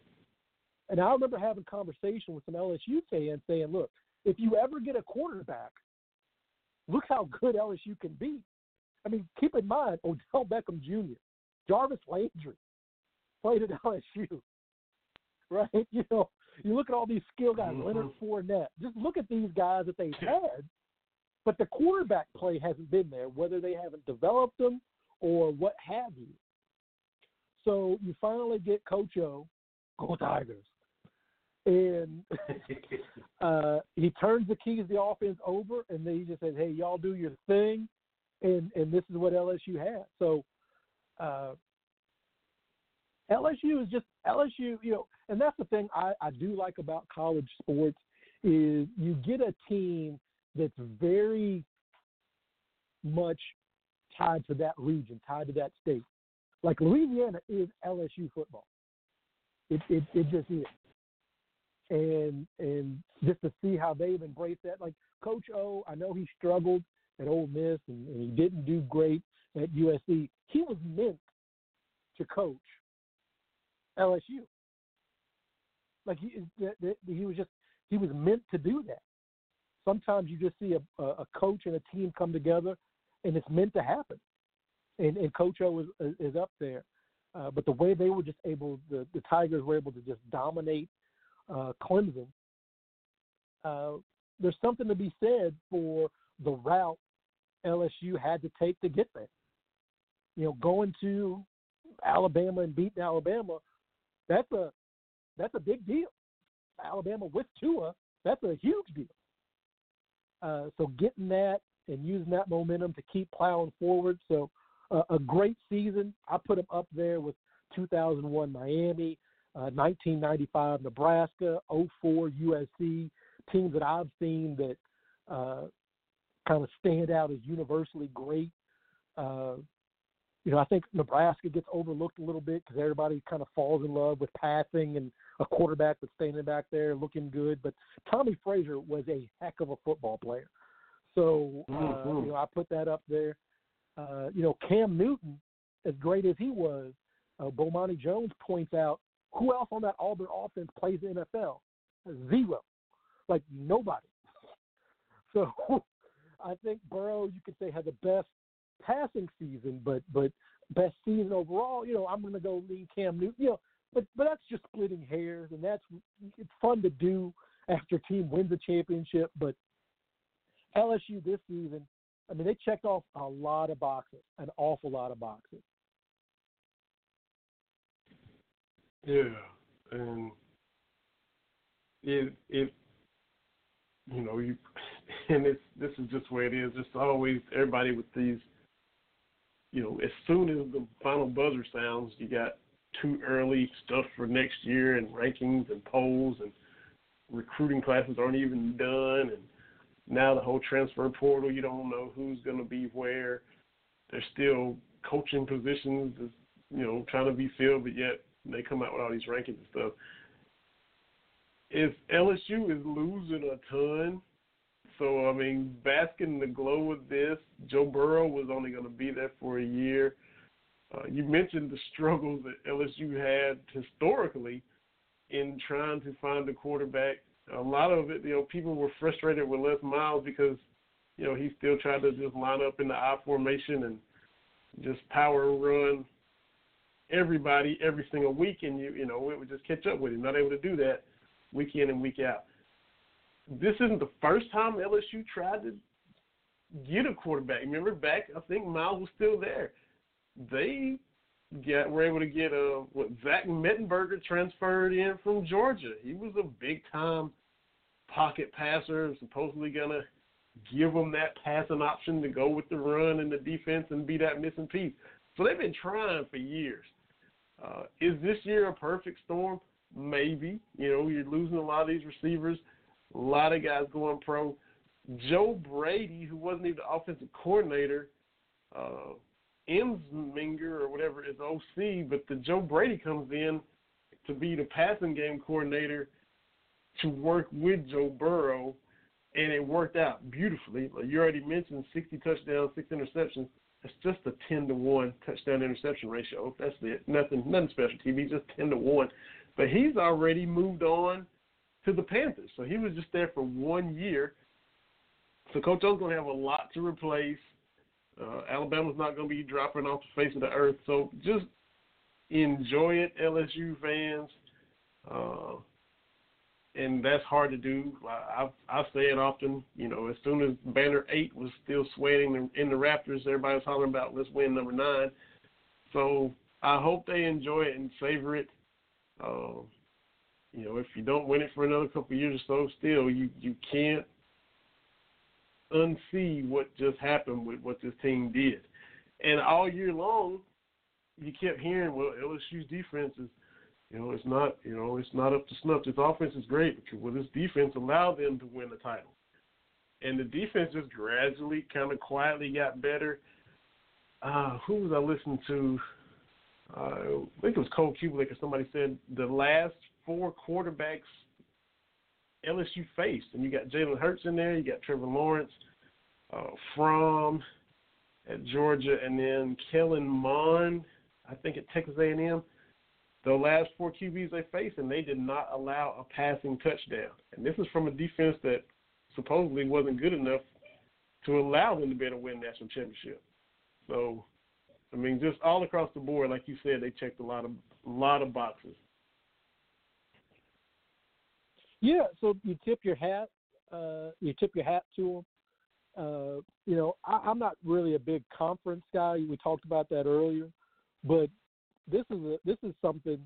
And I remember having conversation with some LSU fans saying, look, if you ever get a quarterback, look how good LSU can be. I mean, keep in mind Odell Beckham Jr., Jarvis Landry played at LSU, right? You know, you look at all these skill guys, mm-hmm. Leonard Fournette. Just look at these guys that they've had, but the quarterback play hasn't been there, whether they haven't developed them or what have you. So you finally get Coach O, go Tigers, and uh, he turns the keys of the offense over, and then he just says, "Hey, y'all do your thing," and and this is what LSU has. So uh, LSU is just LSU, you know, and that's the thing I, I do like about college sports is you get a team that's very much tied to that region, tied to that state. Like Louisiana is LSU football. It it, it just is. And and just to see how they've embraced that, like Coach O, I know he struggled at Ole Miss and, and he didn't do great at USC. He was meant to coach LSU. Like he he was just he was meant to do that. Sometimes you just see a, a coach and a team come together, and it's meant to happen. And, and Coach O is, is up there. Uh, but the way they were just able, the, the Tigers were able to just dominate uh, Clemson. Uh, there's something to be said for the route LSU had to take to get there. You know, going to Alabama and beating Alabama, that's a that's a big deal. Alabama with Tua, that's a huge deal. Uh, so getting that and using that momentum to keep plowing forward. So uh, a great season. I put them up there with 2001 Miami, uh, 1995 Nebraska, 04 USC, teams that I've seen that uh, kind of stand out as universally great. Uh, you know, I think Nebraska gets overlooked a little bit because everybody kind of falls in love with passing and a quarterback that's standing back there looking good. But Tommie Frazier was a heck of a football player. So, uh, mm-hmm. you know, I put that up there. Uh, you know, Cam Newton, as great as he was, uh, Bomani Jones points out who else on that Auburn offense plays the NFL? Zero. Like nobody. So I think Burrow, you could say, had the best passing season, but but best season overall, you know, I'm going to go lean Cam Newton. You know, but but that's just splitting hairs, and that's it's fun to do after a team wins a championship. But LSU this season, I mean, they checked off a lot of boxes, an awful lot of boxes. Yeah, and it it you know you and it's this is just where it is. It's always everybody with these you know, as soon as the final buzzer sounds, you got too early stuff for next year and rankings and polls and recruiting classes aren't even done and now the whole transfer portal you don't know who's going to be where there's still coaching positions you know trying to be filled, but yet they come out with all these rankings and stuff. If LSU is losing a ton, so I mean, basking in the glow of this, Joe Burrow was only going to be there for a year. Uh, you mentioned the struggles that LSU had historically in trying to find a quarterback. A lot of it, you know, people were frustrated with Les Miles because, you know, he still tried to just line up in the I formation and just power run everybody every single week, and you, you know, it would just catch up with him. Not able to do that week in and week out. This isn't the first time LSU tried to get a quarterback. Remember back, I think Miles was still there. They get were able to get a uh, what Zach Mettenberger transferred in from Georgia. He was a big time pocket passer, supposedly gonna give them that passing option to go with the run and the defense and be that missing piece. So they've been trying for years. Uh, is this year a perfect storm? Maybe. You know, you're losing a lot of these receivers, a lot of guys going pro. Joe Brady, who wasn't even the offensive coordinator, uh, or whatever is OC, but the Joe Brady comes in to be the passing game coordinator to work with Joe Burrow, and it worked out beautifully. Like you already mentioned, 60 touchdowns, six interceptions. It's just a 10 to one touchdown interception ratio. That's it. Nothing, nothing special. TV just 10 to one. But he's already moved on to the Panthers, so he was just there for one year. So Coach O's to have a lot to replace. Uh, Alabama's not to be dropping off the face of the earth. So just enjoy it, LSU fans. Uh, and that's hard to do. I, I, say it often. You know, as soon as Banner Eight was still sweating in the Raptors, everybody was hollering about let's win number nine. So I hope they enjoy it and savor it. Uh, you know, if you don't win it for another couple of years or so, still you you can't unsee what just happened with what this team did. And all year long, you kept hearing, well, LSU's defense is, you know, it's not, you know, it's not up to snuff. This offense is great, but well, this defense allowed them to win the title. And the defense just gradually, kind of quietly got better. Uh, who was I listening to? Uh, I think it was Cole Cubelic or somebody said the last four quarterbacks LSU faced. And you got Jalen Hurts in there, you got Trevor Lawrence uh, Fromm at Georgia, and then Kellen Mond, I think at Texas A&M. The last four QBs they faced, and they did not allow a passing touchdown. And this is from a defense that supposedly wasn't good enough to allow them to be able to win national championship. So, I mean, just all across the board, like you said, they checked a lot of a lot of boxes. Yeah, so you tip your hat, uh, you tip your hat to them. Uh, you know, I, I'm not really a big conference guy. We talked about that earlier, but this is a, this is something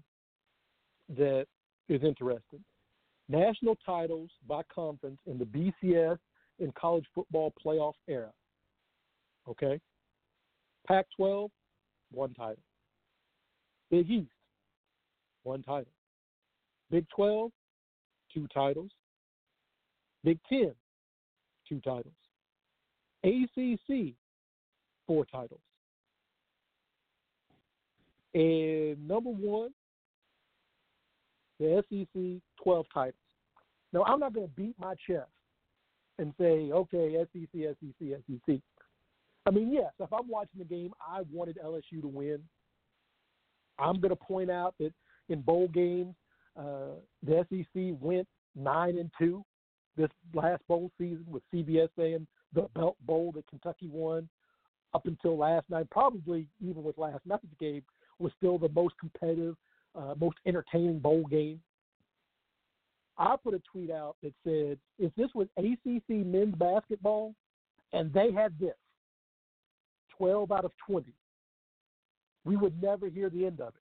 that is interesting. National titles by conference in the BCS in college football playoff era. Okay, Pac-12, one title. Big East, one title. Big 12, two titles. Big Ten, two titles. ACC, four titles. And number one, the SEC, 12 titles. Now, I'm not going to beat my chest and say, okay, SEC, SEC, SEC. I mean, yes, if I'm watching the game, I wanted LSU to win. I'm going to point out that in bowl games, uh, the SEC went nine and two this last bowl season with CBS saying the Belk Bowl that Kentucky won up until last night, probably even with last night's game, was still the most competitive, uh, most entertaining bowl game. I put a tweet out that said, if this was ACC men's basketball and they had this, 12 out of 20, we would never hear the end of it.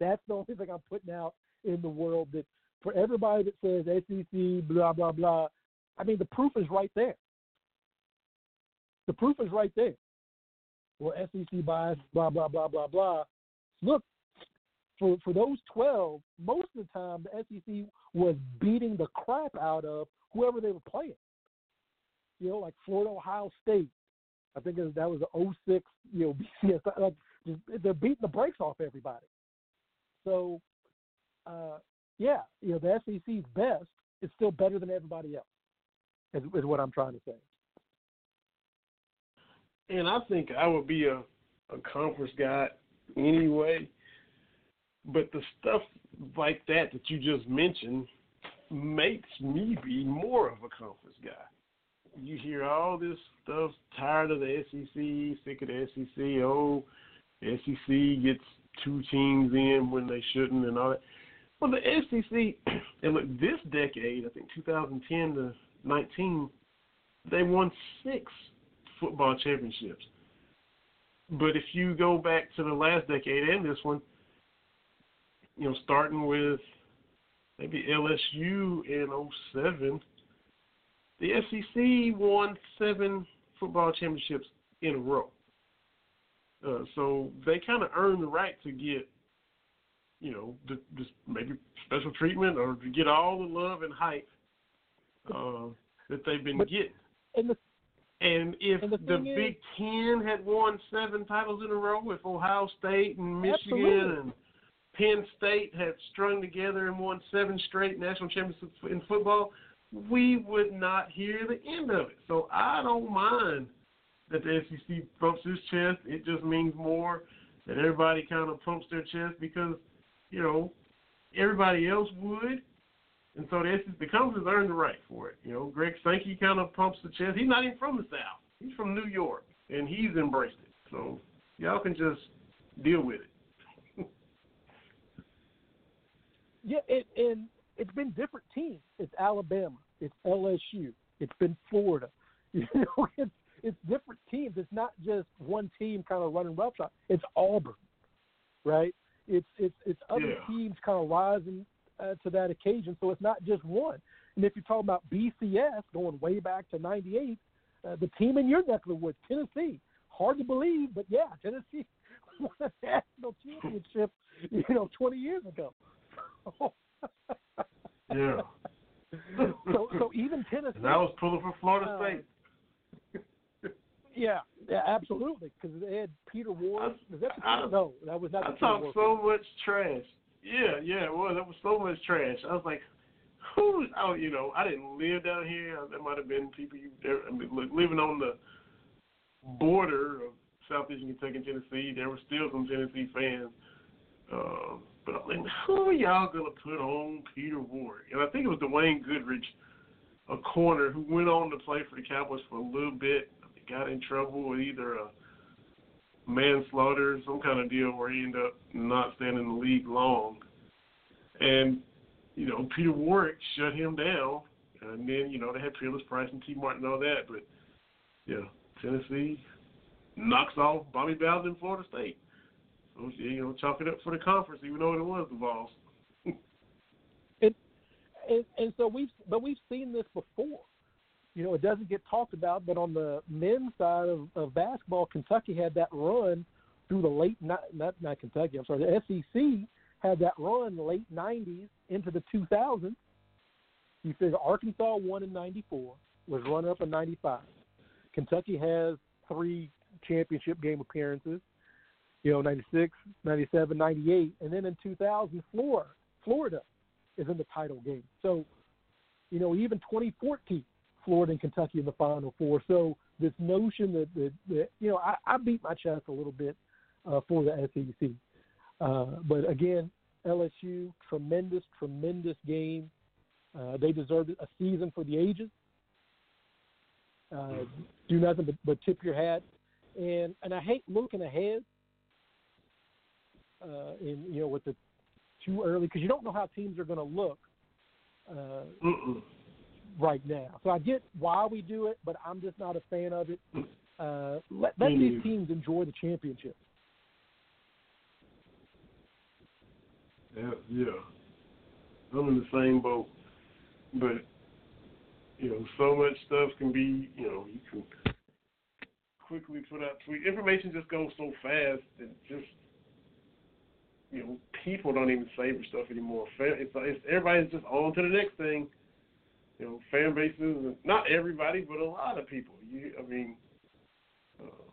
That's the only thing I'm putting out in the world that for everybody that says SEC, blah, blah, blah, I mean, the proof is right there. The proof is right there. Well, SEC bias, blah, blah, blah, blah, blah. Look, for, for those 12, most of the time the SEC was beating the crap out of whoever they were playing. You know, like Florida, Ohio State, I think was, that was the 06, you know, BCS. Like, just, they're beating the brakes off everybody. So, uh, yeah, you know, the SEC's best is still better than everybody else. Is, is what I'm trying to say. And I think I would be a a conference guy anyway. But the stuff like that that you just mentioned makes me be more of a conference guy. You hear all this stuff, tired of the SEC, sick of the SEC. Oh, the SEC gets two teams in when they shouldn't, and all that. Well, the SEC, and look, this decade, I think 2010 to 19, they won six football championships. But if you go back to the last decade and this one, you know, starting with maybe LSU in 07, the SEC won seven football championships in a row. Uh, so they kind of earned the right to get, you know, just maybe special treatment or to get all the love and hype uh, that they've been but, getting. And the and if and the, the Big Ten had won seven titles in a row, if Ohio State and Michigan absolutely. and Penn State had strung together and won seven straight national championships in football, we would not hear the end of it. So I don't mind that the SEC pumps his chest. It just means more that everybody kind of pumps their chest because, you know, everybody else would. And so the, SEC, the conference earned the right for it. You know, Greg Sankey kind of pumps the chest. He's not even from the South. He's from New York, and he's embraced it. So y'all can just deal with it. yeah, it, and it's been different teams. It's Alabama. It's LSU. It's been Florida. You know, it's it's different teams. It's not just one team kind of running roughshod. It's Auburn, right? It's it's it's other yeah. teams kind of rising uh, to that occasion. So it's not just one. And if you're talking about BCS going way back to '98, uh, the team in your neck of the woods, Tennessee, hard to believe, but yeah, Tennessee won a national championship, you know, 20 years ago. yeah. so, so even Tennessee. And that was pulling for Florida uh, State. Yeah, yeah, absolutely. Because they had Peter Warrick. I, was that the I, no, that was not. I talked so much trash. Yeah, yeah, it was. That was so much trash. I was like, who? Oh, you know, I didn't live down here. There might have been people living on the border of southeastern Kentucky and Tennessee. There were still some Tennessee fans. Uh, but I'm like, who are y'all gonna put on Peter Warrick? And I think it was Dwayne Goodrich, a corner who went on to play for the Cowboys for a little bit. Got in trouble with either a manslaughter, some kind of deal where he ended up not staying in the league long. And, you know, Peter Warrick shut him down. And then, you know, they had Peerless Price and Tee Martin and all that. But, yeah, Tennessee knocks off Bobby Bowden in Florida State. So, you know, chalk it up for the conference, even though it was the Vols. and, and so we've, but we've seen this before you know, it doesn't get talked about, but on the men's side of, of basketball, Kentucky had that run through the late not not not Kentucky, I'm sorry, the SEC had that run late '90s into the 2000s. You figure Arkansas won in '94, was runner up in '95. Kentucky has three championship game appearances, you know, 96, 97, 98, and then in 2000, Florida, Florida is in the title game. So, you know, even 2014, Florida and Kentucky in the Final Four. So this notion that, that, that you know, I, I beat my chest a little bit uh, for the SEC. Uh, but again, LSU, tremendous, tremendous game. Uh, they deserved a season for the ages. Uh, do nothing but, but tip your hat, and and I hate looking ahead. Uh, in you know with the too early because you don't know how teams are going to look. Uh, right now. So I get why we do it, but I'm just not a fan of it. Uh, let let these teams enjoy the championship. Yeah, yeah. I'm in the same boat, but you know, so much stuff can be, you know, you can quickly put out tweet. Information just goes so fast that just, you know, people don't even savor stuff anymore. It's, it's everybody's just on to the next thing you know, fan bases, not everybody, but a lot of people. You, I mean, uh,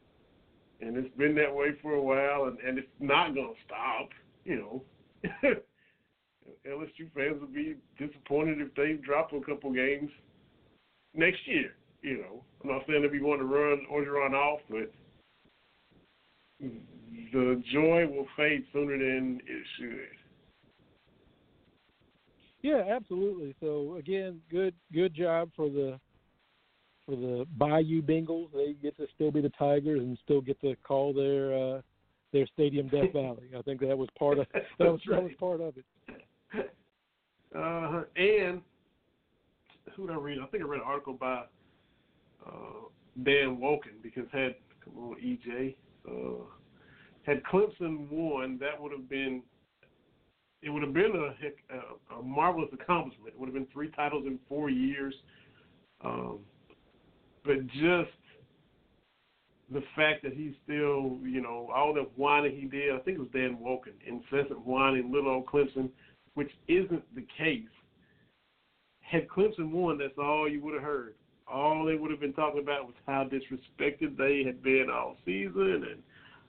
and it's been that way for a while, and, and it's not going to stop. You know, LSU fans will be disappointed if they drop a couple games next year. You know, I'm not saying that we want to run Orgeron off, but the joy will fade sooner than it should. Yeah, absolutely. So again, good good job for the for the Bayou Bengals. They get to still be the Tigers and still get to call their uh, their stadium Death Valley. I think that was part of that was, right. that was part of it. Uh, and who did I read? I think I read an article by uh, Dan Wolken because had come on EJ. Uh, had Clemson won, that would have been it would have been a, a, marvelous accomplishment. It would have been three titles in four years. Um, but just the fact that he's still, you know, all the whining he did, I think it was Dan Wolken, incessant whining, little old Clemson, which isn't the case. Had Clemson won, that's all you would have heard. All they would have been talking about was how disrespected they had been all season, and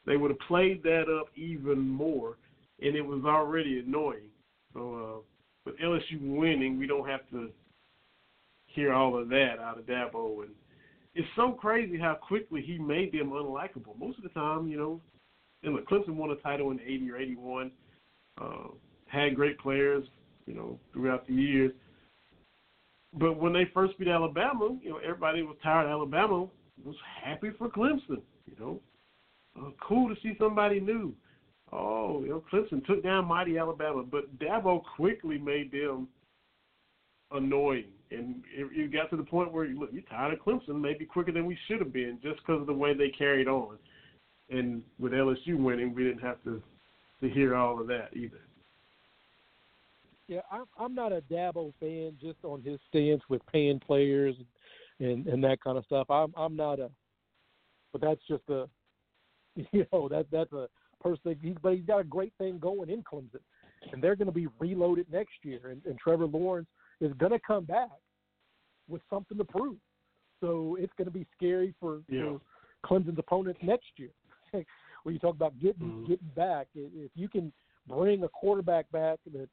they would have played that up even more, and it was already annoying. So, uh, with LSU winning, we don't have to hear all of that out of Dabo. And it's so crazy how quickly he made them unlikable. Most of the time, you know, and look, Clemson won a title in '80 or '81. Uh, had great players, you know, throughout the years. But when they first beat Alabama, you know, everybody was tired Alabama. Was happy for Clemson, you know. Uh, cool to see somebody new. Oh, you know, Clemson took down mighty Alabama, but Dabo quickly made them annoying, and it, it got to the point where look, you're tired of Clemson, maybe quicker than we should have been, just because of the way they carried on. And with LSU winning, we didn't have to to hear all of that either. Yeah, I'm I'm not a Dabo fan just on his stance with paying players and and that kind of stuff. I'm I'm not a, but that's just a, you know, that that's a person. He's but he's got a great thing going in Clemson, and they're going to be reloaded next year. And, and Trevor Lawrence is going to come back with something to prove. So it's going to be scary for, yeah. for Clemson's opponents next year. when you talk about getting mm-hmm. getting back, if you can bring a quarterback back that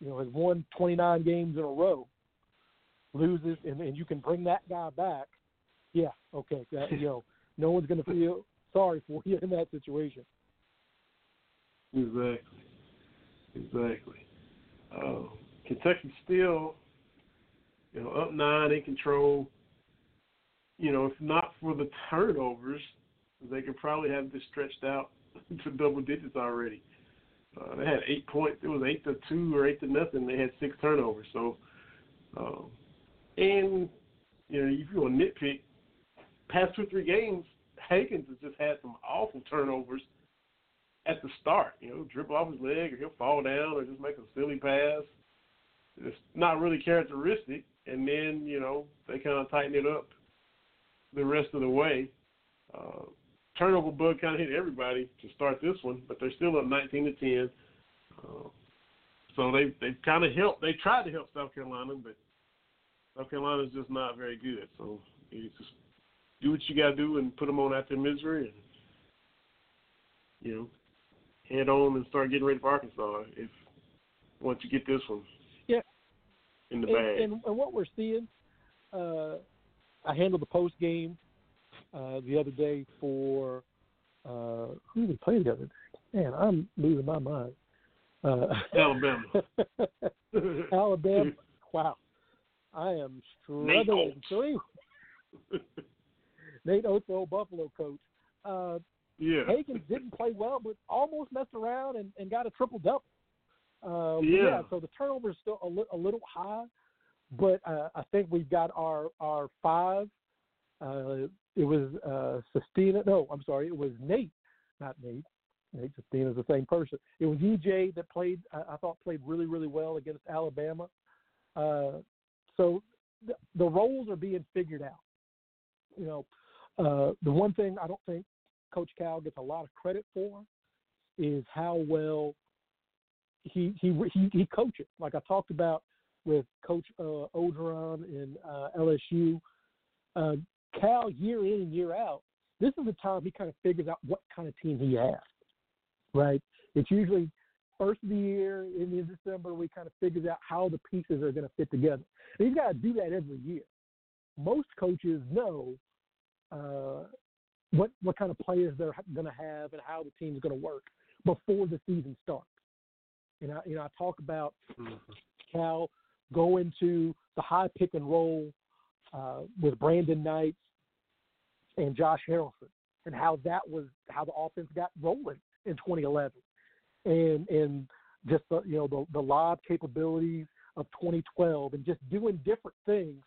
you know has won 29 games in a row, loses, and, and you can bring that guy back, yeah, okay, that, you know, no one's going to feel sorry for you in that situation. Exactly. Exactly. Uh, Kentucky still, you know, up nine in control. You know, if not for the turnovers, they could probably have this stretched out to double digits already. Uh, they had eight points. It was eight to two or eight to nothing. They had six turnovers. So, um, and you know, if you want to nitpick, past two or three games, Hagans has just had some awful turnovers at the start. You know, dribble off his leg, or he'll fall down, or just make a silly pass. It's not really characteristic. And then you know they kind of tighten it up the rest of the way. Uh, turnover bug kind of hit everybody to start this one, but they're still up 19 to 10. Uh, so they they kind of helped. They tried to help South Carolina, but South Carolina is just not very good. So you just do what you got to do and put them on their misery, and you know, head on and start getting ready for Arkansas if once you get this one. Yeah. In the and, bag. And, and what we're seeing, uh, I handled the post game uh, the other day for uh, who did we play the other day? Man, I'm losing my mind. Uh, Alabama. Alabama. Wow, I am struggling. Nate Nate Oats, the old Buffalo coach. Uh, yeah. Hagan didn't play well, but almost messed around and, and got a triple double. Uh, yeah. yeah. So the turnover is still a, li- a little high, but uh, I think we've got our our five. Uh, it was uh, Sestina. No, I'm sorry. It was Nate, not Nate. Nate Sestina is the same person. It was EJ that played. I, I thought played really really well against Alabama. Uh, so the, the roles are being figured out. You know, uh, the one thing I don't think Coach Cal gets a lot of credit for is how well he he he, he coaches. Like I talked about with Coach uh, Orgeron in uh, LSU, uh, Cal year in and year out this is the time he kind of figures out what kind of team he has. Right? It's usually first of the year in December we kind of figures out how the pieces are going to fit together. And he's got to do that every year. Most coaches know uh, what what kind of players they're going to have and how the team's going to work before the season starts. You know, you know, I talk about mm-hmm. Cal going to the high pick and roll uh, with Brandon Knight and Josh Harrelson, and how that was how the offense got rolling in 2011, and and just the you know the the lob capabilities of 2012, and just doing different things.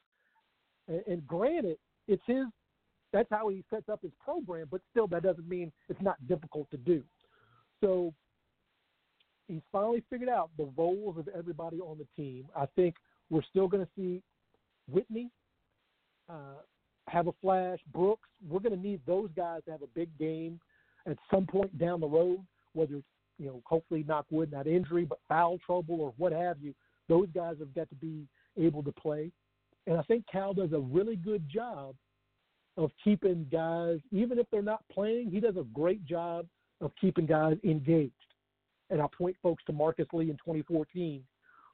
And, and granted, it's his. That's how he sets up his program, but still, that doesn't mean it's not difficult to do. So he's finally figured out the roles of everybody on the team. I think we're still going to see Whitney uh, have a flash. Brooks, we're going to need those guys to have a big game at some point down the road, whether it's you know hopefully knock wood, not injury, but foul trouble or what have you. Those guys have got to be able to play, and I think Cal does a really good job of keeping guys, even if they're not playing. He does a great job of keeping guys engaged. And I point folks to Marcus Lee in 2014,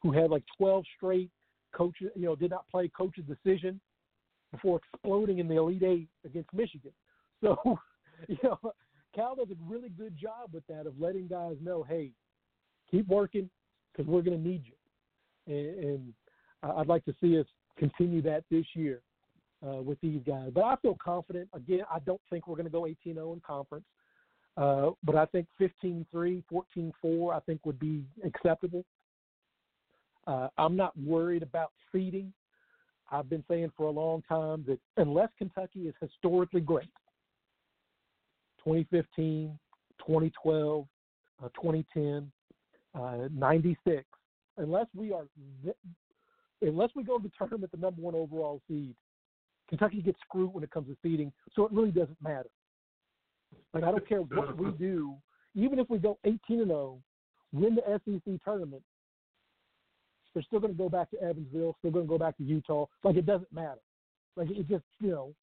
who had like 12 straight coaches, you know, did not play coach's decision before exploding in the Elite Eight against Michigan. So, you know, Cal does a really good job with that of letting guys know, hey, keep working because we're going to need you. And, and I'd like to see us continue that this year uh, with these guys. But I feel confident. Again, I don't think we're going to go 18-0 in conference. Uh, but I think 15-3, 14-4, I think would be acceptable. Uh, I'm not worried about seeding. I've been saying for a long time that unless Kentucky is historically great, 2015, 2012, uh, 2010, uh, 96, unless we are, unless we go to the tournament the number one overall seed, Kentucky gets screwed when it comes to seeding. So it really doesn't matter. Like I don't care what we do, even if we go 18 and 0, win the SEC tournament, they're still going to go back to Evansville, still going to go back to Utah. Like it doesn't matter. Like it just, you know,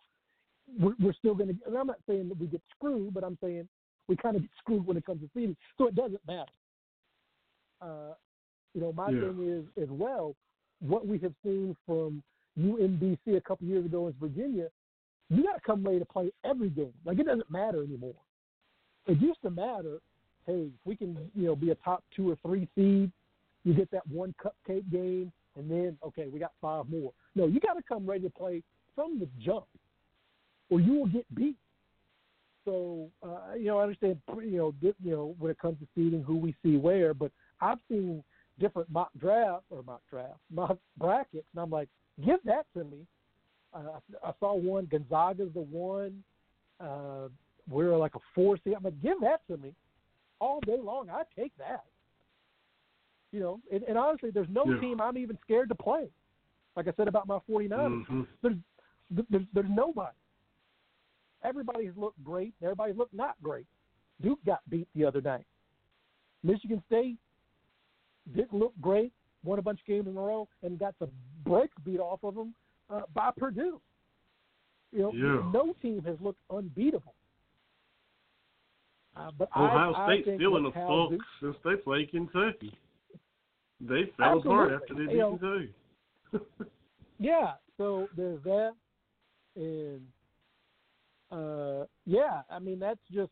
we're, we're still going to. And I'm not saying that we get screwed, but I'm saying we kind of get screwed when it comes to seeding. So it doesn't matter. Uh, you know, my yeah. thing is as well what we have seen from UMBC a couple years ago in Virginia. You got to come ready to play every game. Like it doesn't matter anymore. It used to matter. Hey, if we can, you know, be a top two or three seed, you get that one cupcake game, and then okay, we got five more. No, you got to come ready to play from the jump, or you will get beat. So uh, you know, I understand you know you know when it comes to seeding who we see where, but I've seen different mock drafts or mock drafts, mock brackets, and I'm like, give that to me. Uh, I saw one Gonzaga's the one. Uh, we're like a four seed. I'm like, give that to me all day long. I take that. You know, and, and honestly, there's no yeah. team I'm even scared to play. Like I said about my 49ers, mm-hmm. there's, there's there's nobody. Everybody's looked great. Everybody's looked not great. Duke got beat the other night. Michigan State didn't look great. Won a bunch of games in a row and got the brakes beat off of them uh, by Purdue. You know, yeah. no team has looked unbeatable. Uh, but Ohio I, State's I still in the funk since they played Kentucky. They fell Absolutely. apart after they beat you Kentucky. yeah, so there's that, and uh, yeah, I mean that's just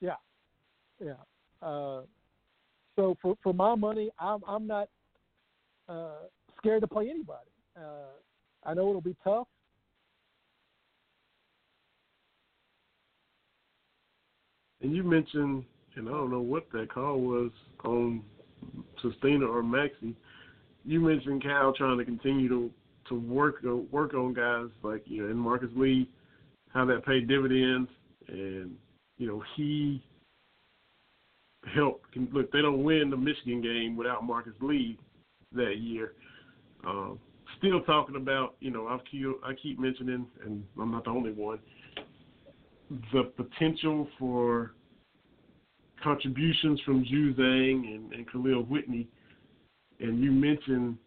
yeah, yeah. Uh, so for for my money, I'm I'm not uh, scared to play anybody. Uh, I know it'll be tough. And you mentioned, and I don't know what that call was on Sestina or Maxey. You mentioned Cal trying to continue to to work work on guys like you know, and Marcus Lee, how that paid dividends, and you know he helped. Look, they don't win the Michigan game without Marcus Lee that year. Um, still talking about, you know, I've keep, I keep mentioning, and I'm not the only one, the potential for contributions from Juzang and, and Kahlil Whitney. And you mentioned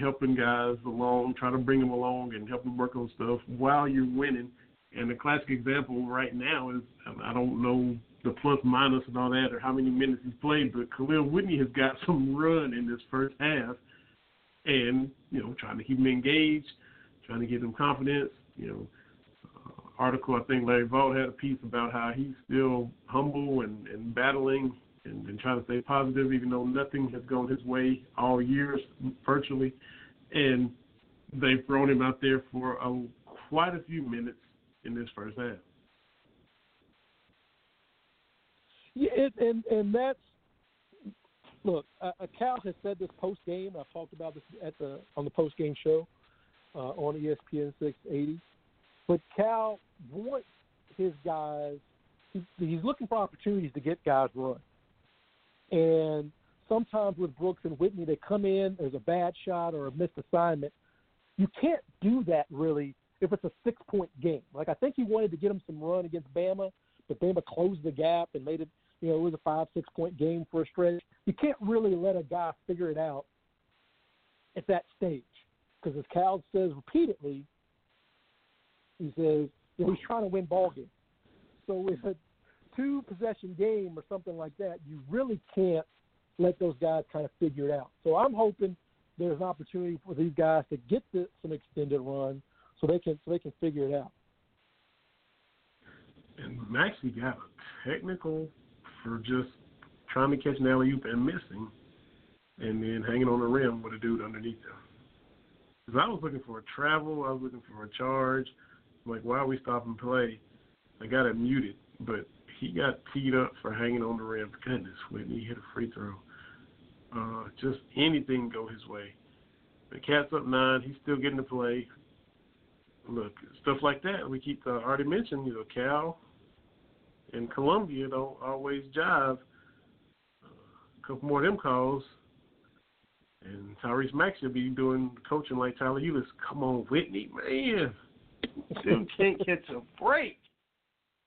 helping guys along, trying to bring them along and help them work on stuff while you're winning. And the classic example right now is I don't know the plus minus and all that or how many minutes he's played, but Kahlil Whitney has got some run in this first half, and you know trying to keep him engaged, trying to give him confidence. You know, uh, article I think Larry Vaught had a piece about how he's still humble and, and battling and, and trying to stay positive, even though nothing has gone his way all years virtually, and they've thrown him out there for a, quite a few minutes in this first half. Yeah, and and that's look. Uh, Cal has said this post game. I've talked about this at the on the post game show uh, on ESPN 680. But Cal wants his guys. He, he's looking for opportunities to get guys run. And sometimes with Brooks and Whitney, they come in. There's a bad shot or a missed assignment. You can't do that really if it's a six point game. Like I think he wanted to get him some run against Bama, but Bama closed the gap and made it. You know, it was a five six point game for a stretch. You can't really let a guy figure it out at that stage because as Cal says repeatedly, he says you know, he's trying to win ball games. So with a two possession game or something like that, you really can't let those guys kind of figure it out. So I'm hoping there's an opportunity for these guys to get to some extended run so they can so they can figure it out. And Maxey got a technical for just trying to catch an alley oop and missing, and then hanging on the rim with a dude underneath him. Because I was looking for a travel, I was looking for a charge. I'm like, why are we stopping play? I got it muted, but he got teed up for hanging on the rim. Goodness, when he hit a free throw. Uh, just anything go his way. The cat's up nine. He's still getting to play. Look, stuff like that. We keep uh, already mentioned. You know, Cal and Columbia don't always jive. A couple more of them calls, and Tyrese Maxey will be doing coaching like Tyler Ulis. Come on, Whitney, man. Dude can't catch a break.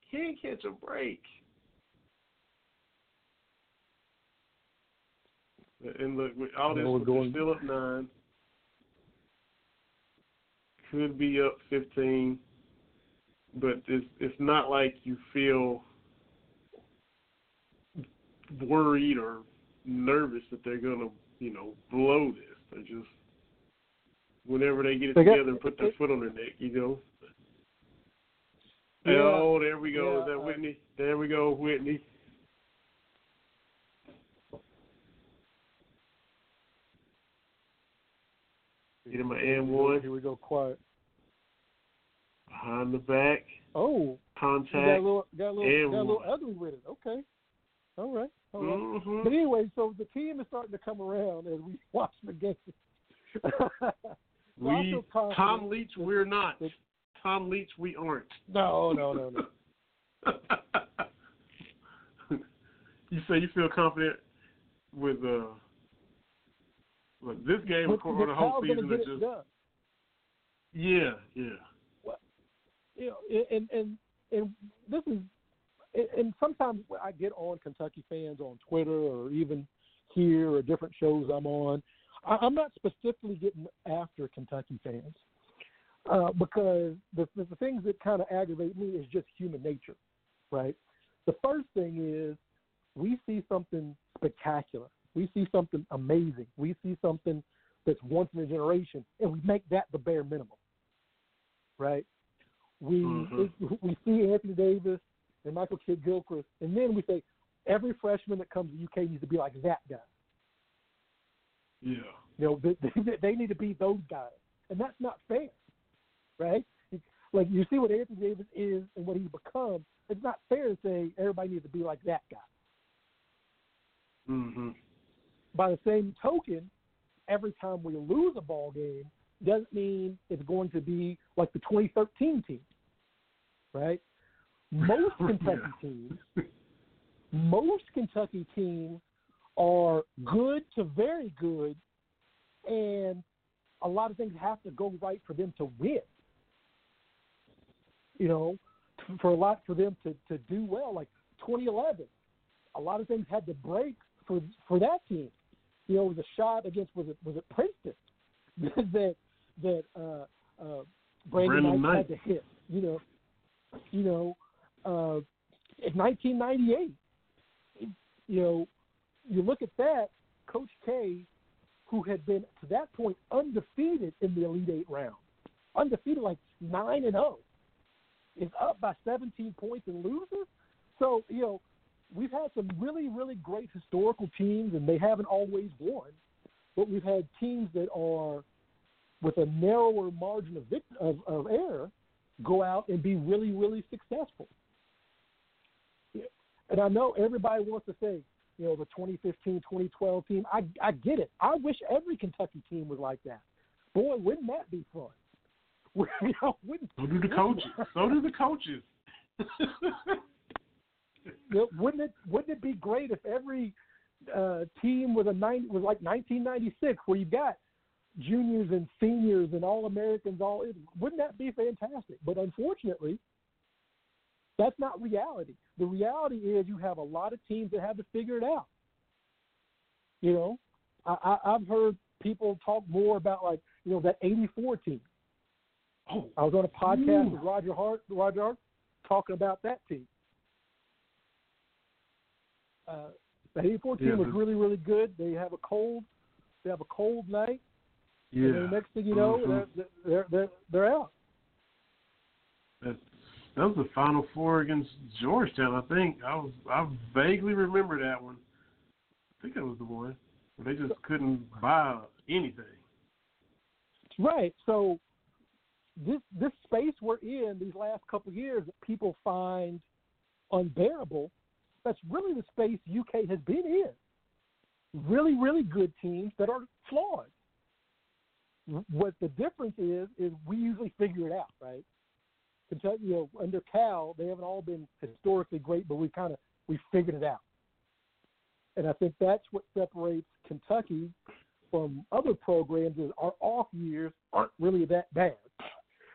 Can't catch a break. And look, all this, we're going, still up nine. Could be up fifteen, but it's it's not like you feel worried or nervous that they're gonna, you know, blow this. They just whenever they get it they together got, and put their it, foot on their neck, you know. Yeah, oh, there we go. Yeah, Is that Whitney? There we go, Whitney. Get him an M one. Here we go, quiet. Behind the back. Oh. Contact. Got a little, got a little, got a little ugly with it. Okay. All right. Right. Mm-hmm. But anyway, so the team is starting to come around as we watch the game. so we Tom Leach, we're not. Tom Leach, we aren't. No, no, no, no. you say you feel confident with uh Look, this game on the whole season is just yeah, yeah. Well, you know, and and and this is, and sometimes I get on Kentucky fans on Twitter or even here or different shows I'm on. I'm not specifically getting after Kentucky fans uh, because the, the things that kind of aggravate me is just human nature, right? The first thing is we see something spectacular we see something amazing. We see something that's once in a generation, and we make that the bare minimum, right? We mm-hmm. we see Anthony Davis and Michael Kidd Gilchrist, and then we say every freshman that comes to UK needs to be like that guy. Yeah. You know, they, they, need to be those guys, and that's not fair, right? Like you see what Anthony Davis is and what he's become. It's not fair to say everybody needs to be like that guy. Mm-hmm by the same token, every time we lose a ball game doesn't mean it's going to be like the 2013 team, right? Most Kentucky teams, most Kentucky teams are good to very good, and a lot of things have to go right for them to win. You know, for a lot for them to, to do well, like 2011, a lot of things had to break for for that team you know, it was a shot against was it was it Princeton that that uh, uh, Brandon, Brandon Knight, Knight had to hit. You know, You know, in 1998, you know, you look at that, Coach K, who had been to that point undefeated in the Elite Eight round, undefeated like nine and zero, oh, is up by 17 points and loses. So you know, we've had some really, really great historical teams, and they haven't always won. But we've had teams that are with a narrower margin of, of, of error go out and be really, really successful. And I know everybody wants to say, you know, the 2015, 2012 team. I, I get it. I wish every Kentucky team was like that. Boy, wouldn't that be fun? you know, so do the coaches. so do the coaches. wouldn't it wouldn't it be great if every uh, team was a nine was like 1996 where you've got juniors and seniors and all Americans all wouldn't that be fantastic? But unfortunately, that's not reality. The reality is you have a lot of teams that have to figure it out. You know, I, I, I've heard people talk more about like you know that '84 team. Oh, I was on a podcast ooh. with Roger Hart. Roger Hart talking about that team. Uh, the '84 team yeah, was really really good. They have a cold. They have a cold night. Yeah. And the next thing you know, mm-hmm. they're, they're they're they're out. That's that was the Final Four against Georgetown. I think I was I vaguely remember that one. I think that was the one. They just couldn't buy anything. Right. So this this space we're in these last couple years that people find unbearable, that's really the space UK has been in. Really, really good teams that are flawed. What the difference is is we usually figure it out, right? Kentucky, you know, under Cal, they haven't all been historically great, but we kind of we figured it out. And I think that's what separates Kentucky from other programs is our off years aren't really that bad.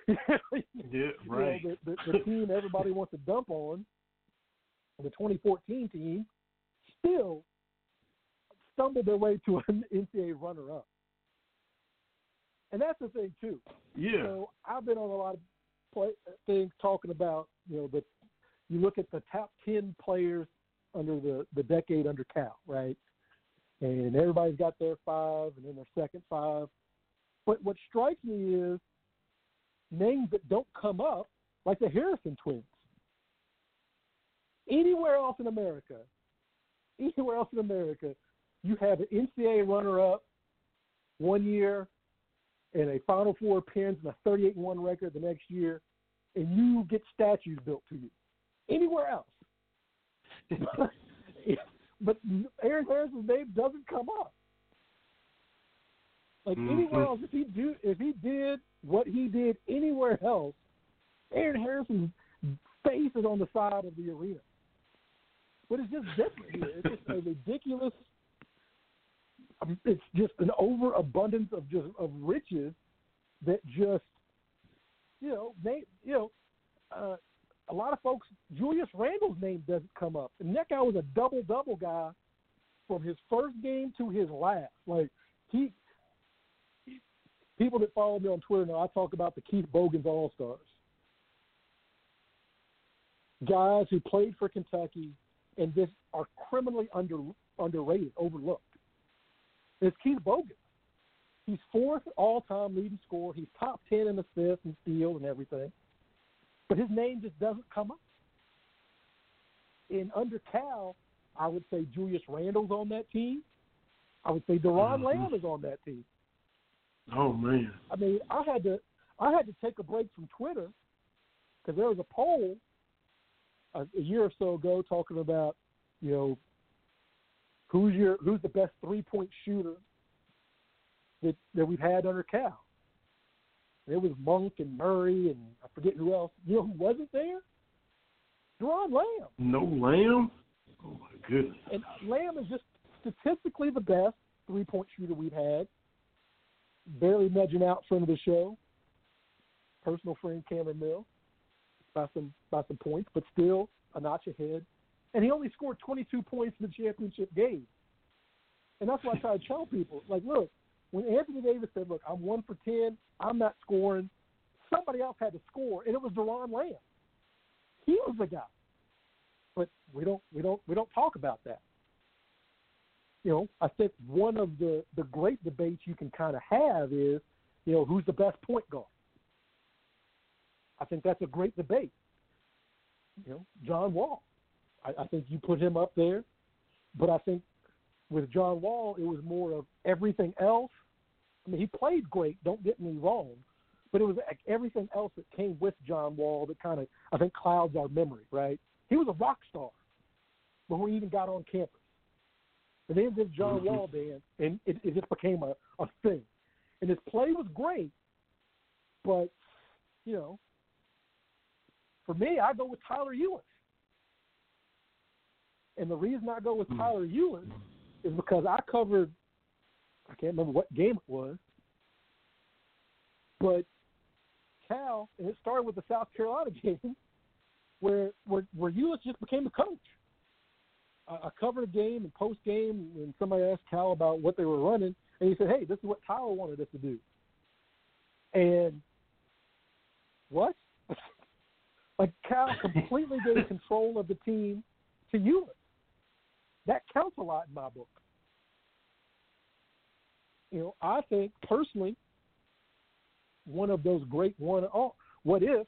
yeah, right. You know, the, the, the team everybody wants to dump on, the 2014 team, still stumbled their way to an NCAA runner-up. And that's the thing too. Yeah. So I've been on a lot of play, things talking about you know that you look at the top ten players under the the decade under Cal, right? And everybody's got their five and then their second five. But what strikes me is names that don't come up, like the Harrison twins. Anywhere else in America, anywhere else in America, you have an NCAA runner-up one year and a Final Four pins and a 38 1 record the next year, and you get statues built to you. Anywhere else. but Aaron Harrison's name doesn't come up. Like mm-hmm. anywhere else, if he do if he did what he did anywhere else, Aaron Harrison's face is on the side of the arena. But it's just different here. It's just a ridiculous it's just an overabundance of just of riches that just you know they you know uh, a lot of folks Julius Randle's name doesn't come up, and that guy was a double double guy from his first game to his last. Like he, he people that follow me on Twitter know I talk about the Keith Bogans All Stars, guys who played for Kentucky and just are criminally under underrated, overlooked. It's Keith Bogan. He's fourth all-time leading scorer. He's top ten in assists and steals and everything, but his name just doesn't come up. In under Cal, I would say Julius Randle's on that team. I would say Doron mm-hmm. Lamb is on that team. Oh man! I mean, I had to I had to take a break from Twitter because there was a poll a, a year or so ago talking about you know Who's your who's the best three point shooter that that we've had under Cal? It was Monk and Murray and I forget who else. You know who wasn't there? Doron Lamb. No Lamb. Oh my goodness. And Lamb is just statistically the best three point shooter we've had. Barely nudging out front of the show. Personal friend Cameron Mill by some by some points, but still a notch ahead and he only scored 22 points in the championship game. And that's what I try to tell people. Like, look, when Anthony Davis said, "Look, I'm one for ten, I'm not scoring," somebody else had to score, and it was Doron Lamb. He was the guy. But we don't we don't we don't talk about that. You know, I think one of the the great debates you can kind of have is, you know, who's the best point guard. I think that's a great debate. You know, John Wall. I, I think you put him up there, but I think with John Wall, it was more of everything else. I mean, he played great. Don't get me wrong, but it was like everything else that came with John Wall that kind of I think clouds our memory. Right? He was a rock star before he even got on campus. And then did John mm-hmm. Wall dance, and it, it just became a, a thing. And his play was great, but you know, for me, I go with Tyler Ulis. And the reason I go with mm-hmm. Tyler Ulis is because I covered, I can't remember what game it was, but Cal, and it started with the South Carolina game, where where where Ulis just became a coach. I, I covered a game and post game, and somebody asked Cal about what they were running, and he said, "Hey, this is what Tyler wanted us to do." And what? like Cal completely gave control of the team to Ulis. That counts a lot in my book. You know, I think personally, one of those great one oh, what if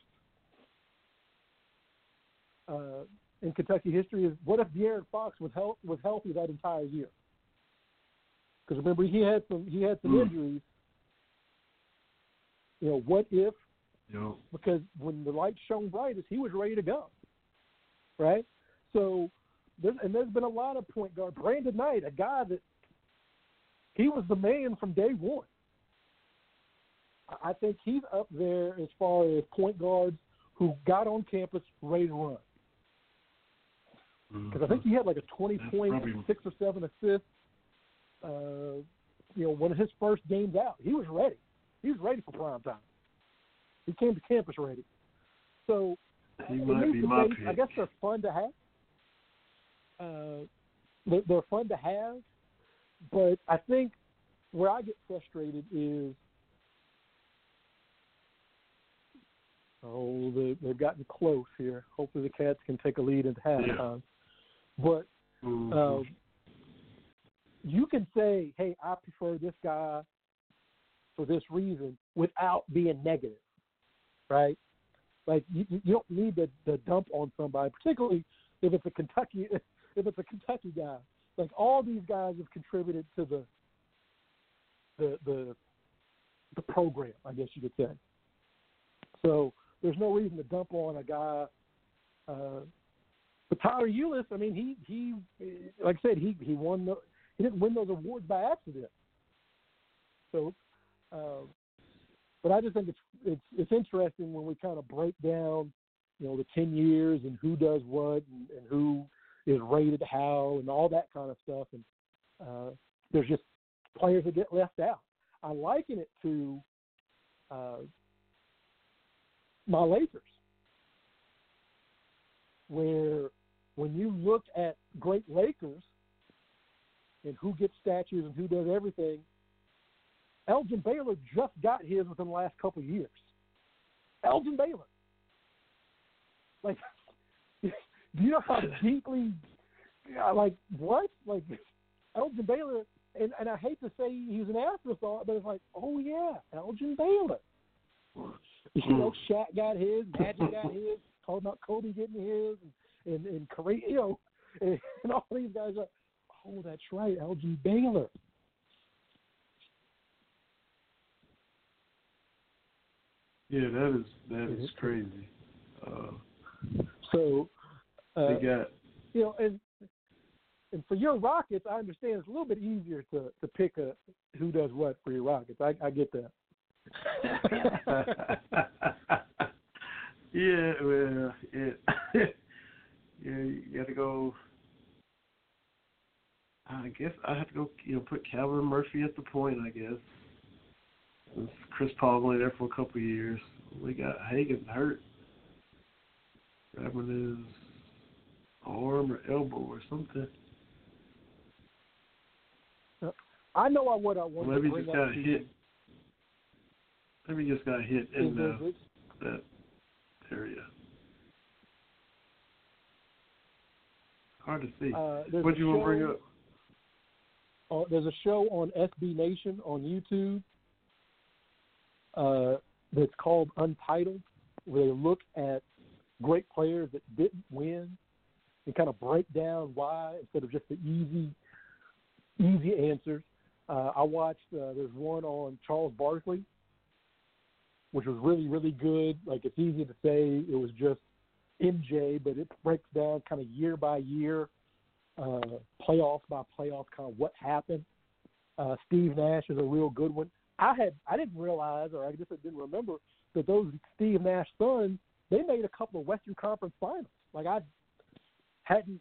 uh, in Kentucky history is what if De'Aaron Fox was health, was healthy that entire year? Because remember he had some he had some mm. injuries. You know, what if? Yep. Because when the light shone brightest, he was ready to go. Right. So, there's, and there's been a lot of point guard. Brandon Knight, a guy that he was the man from day one. I think he's up there as far as point guards who got on campus ready to run. Because mm-hmm. I think he had like a 20 That's point, probably... six or seven assists. Uh, you know, one of his first games out, he was ready. He was ready for prime time. He came to campus ready. So he might be my I guess they're fun to have. Uh, they're, they're fun to have, but I think where I get frustrated is Oh, they, they've gotten close here. Hopefully, the Cats can take a lead into halftime. Yeah. But mm-hmm. um, you can say, "Hey, I prefer this guy for this reason," without being negative, right? Like you, you don't need to, to dump on somebody, particularly if it's a Kentucky if it's a Kentucky guy. Like all these guys have contributed to the the the the program, I guess you could say. So there's no reason to dump on a guy. Uh, but Tyler Ulis, I mean, he he like I said, he he won the he didn't win those awards by accident. So, uh, but I just think it's it's it's interesting when we kind of break down, you know, the ten years and who does what and, and who is rated how and all that kind of stuff. And uh, there's just players that get left out. I liken it to uh, my Lakers, where when you look at great Lakers and who gets statues and who does everything, Elgin Baylor just got his within the last couple of years. Elgin Baylor. Like, you know how deeply, uh, like, what? Like, Elgin Baylor, and, and I hate to say he's an afterthought, but it's like, oh, yeah, Elgin Baylor. You hmm. know, Shaq got his, Magic got his, talking about Kobe getting his, and and, and Kareem, you know, and, and all these guys are. Oh, that's right, Elgin Baylor. Yeah, that is that is mm-hmm. crazy. Uh, so uh, they you know, and and for your Rockets, I understand it's a little bit easier to to pick a who does what for your Rockets. I, I get that. yeah, well, it, yeah, you got to go. I guess I have to go. You know, put Calvin Murphy at the point. I guess Since Chris Paul only there for a couple of years. We got Hagan hurt, grabbing his arm or elbow or something. I know I what I want Maybe to bring just got hit. Maybe just got hit in the, that area. Hard to see. Uh, what do you want to bring up? Uh, there's a show on SB Nation on YouTube uh, that's called Untitled, where they look at great players that didn't win and kind of break down why instead of just the easy, easy answers. Uh, I watched. Uh, there's one on Charles Barkley, which was really, really good. Like it's easy to say it was just MJ, but it breaks down kind of year by year, uh, playoff by playoff, kind of what happened. Uh, Steve Nash is a real good one. I had I didn't realize, or I just didn't remember that those Steve Nash Suns they made a couple of Western Conference Finals. Like I hadn't,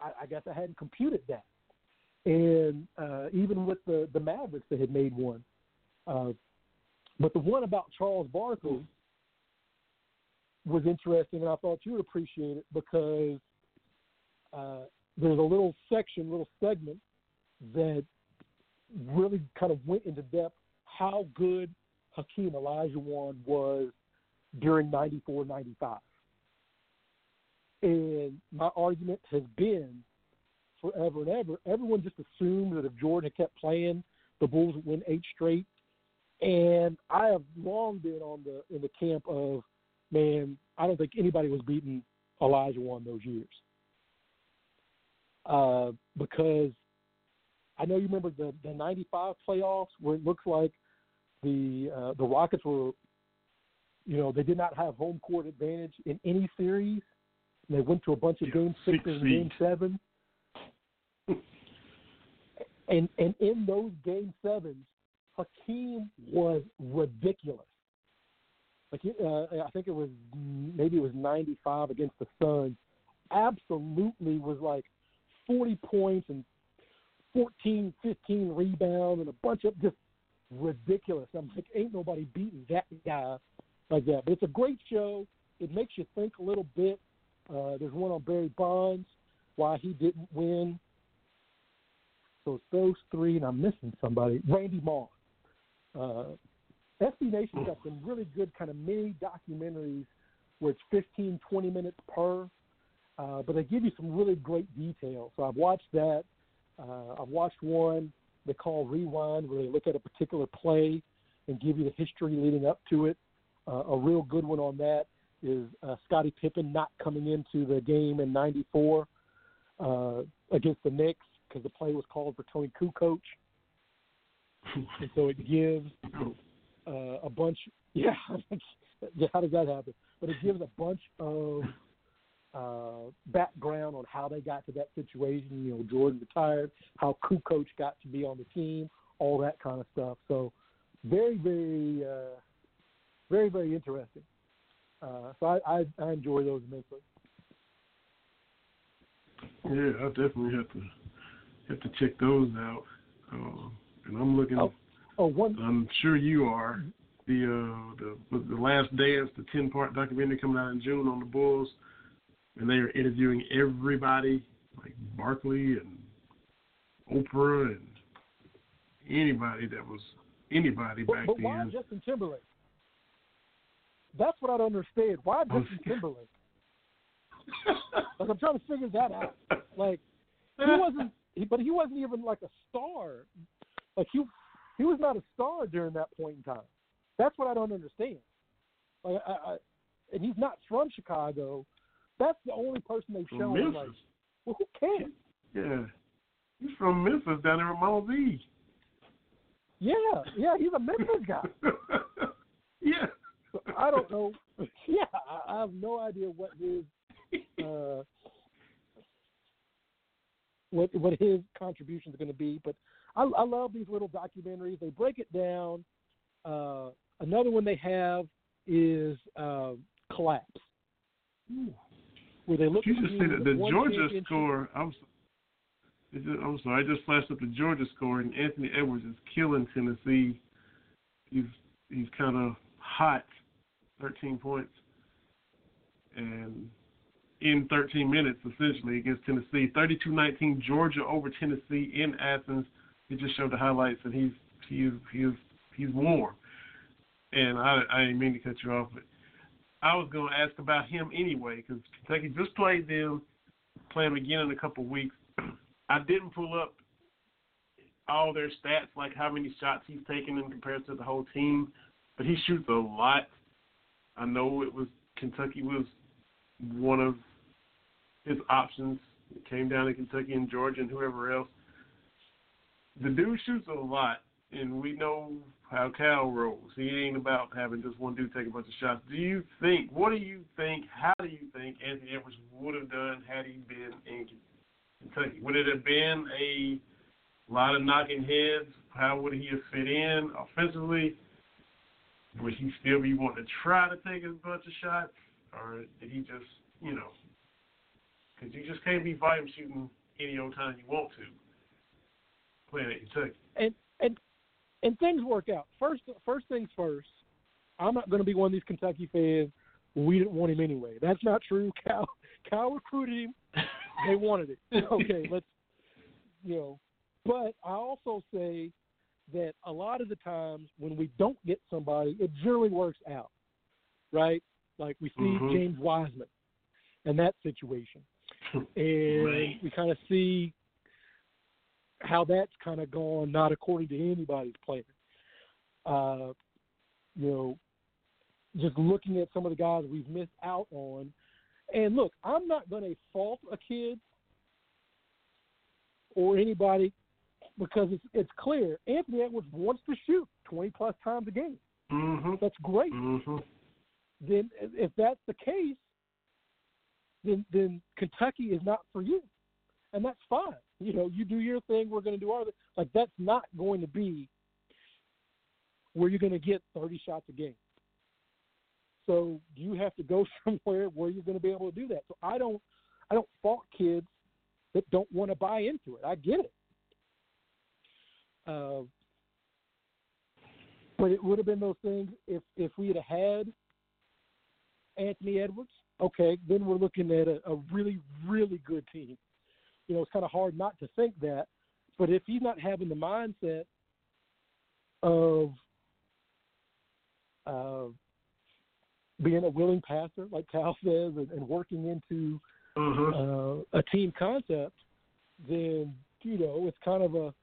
I, I guess I hadn't computed that. And uh, even with the the Mavericks, that had made one. Uh, but the one about Charles Barkley was interesting, and I thought you would appreciate it because uh, there's a little section, little segment that really kind of went into depth how good Hakeem Olajuwon was during 94 95. And my argument has been forever and ever, everyone just assumed that if Jordan had kept playing, the Bulls would win eight straight. And I have long been on the in the camp of, man, I don't think anybody was beating Olajuwon those years. Uh, because I know you remember the the '95 playoffs where it looks like the uh, the Rockets were, you know, they did not have home court advantage in any series. And they went to a bunch of Yeah, game sixes six and game seven. and and in those game sevens, Hakeem was ridiculous. Like uh, I think it was maybe it was 95 against the Suns. Absolutely was like 40 points and 14, 15 rebounds and a bunch of just ridiculous. I'm like, ain't nobody beating that guy like that. But it's a great show. It makes you think a little bit. Uh, there's one on Barry Bonds, why he didn't win. So it's those three, and I'm missing somebody. Randy Moss. Uh, SB Nation's got some really good kind of mini documentaries where it's 15, 20 minutes per, uh, but they give you some really great detail. So I've watched that. Uh, I've watched one they call Rewind, where they look at a particular play and give you the history leading up to it. Uh, a real good one on that is uh, Scottie Pippen not coming into the game in '94 uh, against the Knicks because the play was called for Toni Kukoc, and so it gives uh, a bunch. Yeah, how does that happen? But it gives a bunch of uh, background on how they got to that situation. You know, Jordan retired, how Kukoc got to be on the team, all that kind of stuff. So, very, very, uh, very, very interesting. Uh, so I, I, I enjoy those immensely. Yeah, I definitely have to have to check those out. Uh, and I'm looking. Oh, oh, one. I'm sure you are. The uh, the the Last Dance, the ten part documentary coming out in June on the Bulls, and they are interviewing everybody like Barkley and Oprah and anybody that was anybody But, back but why then. Justin Timberlake? That's what I don't understand. Why Oh, Justin Timberlake? Like I'm trying to figure that out. Like he wasn't, he, but he wasn't even like a star. Like he, he was not a star during that point in time. That's what I don't understand. Like I, I and he's not from Chicago. That's the only person they've shown. Like, well, who cares? Yeah, he's from Memphis down there Mama V. Yeah, yeah, he's a Memphis guy. yeah. So I don't know. Yeah, I, I have no idea what his uh, what what his contribution is going to be. But I, I love these little documentaries. They break it down. Uh, another one they have is uh, Collapse, where they look You just said teams that that the Georgia score. I'm, s- it's just, I'm sorry. I just flashed up the Georgia score, and Anthony Edwards is killing Tennessee. He's he's kind of hot, 13 points, and in 13 minutes essentially against Tennessee. 32-19 Georgia over Tennessee in Athens. It just showed the highlights, and he's he's he's he's warm. And I I didn't mean to cut you off, but I was going to ask about him anyway because Kentucky just played them play him again in a couple of weeks. I didn't pull up all their stats, like how many shots he's taken in comparison to the whole team, but he shoots a lot. I know it was Kentucky was one of his options. It came down to Kentucky and Georgia and whoever else. The dude shoots a lot, and we know how Cal rolls. He ain't about having just one dude take a bunch of shots. Do you think? What do you think? How do you think Anthony Edwards would have done had he been in Kentucky? Would it have been a lot of knocking heads? How would he have fit in offensively? Would he still be wanting to try to take a bunch of shots, or did he just, you know, because you just can't be volume shooting any old time you want to playing at Kentucky. And and and things work out. First, first things first. I'm not going to be one of these Kentucky fans. We didn't want him anyway. That's not true. Cal Cal recruited him. They wanted it. Okay, let's you know. But I also say that a lot of the times when we don't get somebody, it generally works out, right? Like we see Mhm. James Wiseman and that situation, and Right. we kind of see how that's kind of gone not according to anybody's plan. Uh, you know, just looking at some of the guys we've missed out on. And look, I'm not going to fault a kid or anybody because it's it's clear Anthony Edwards wants to shoot 20 plus times a game. Mhm. That's great. Mhm. Then if that's the case, then then Kentucky is not for you, and that's fine. You know, you do your thing. We're going to do our thing. Like that's not going to be where you're going to get 30 shots a game. So you have to go somewhere where you're going to be able to do that. So I don't I don't fault kids that don't want to buy into it. I get it. Uh, but it would have been those things if if we had had Anthony Edwards. Okay, then we're looking at a, a really really good team. You know, it's kind of hard not to think that. But if he's not having the mindset of uh, being a willing passer, like Cal says, and, and working into Mhm. uh, a team concept, then you know it's kind of a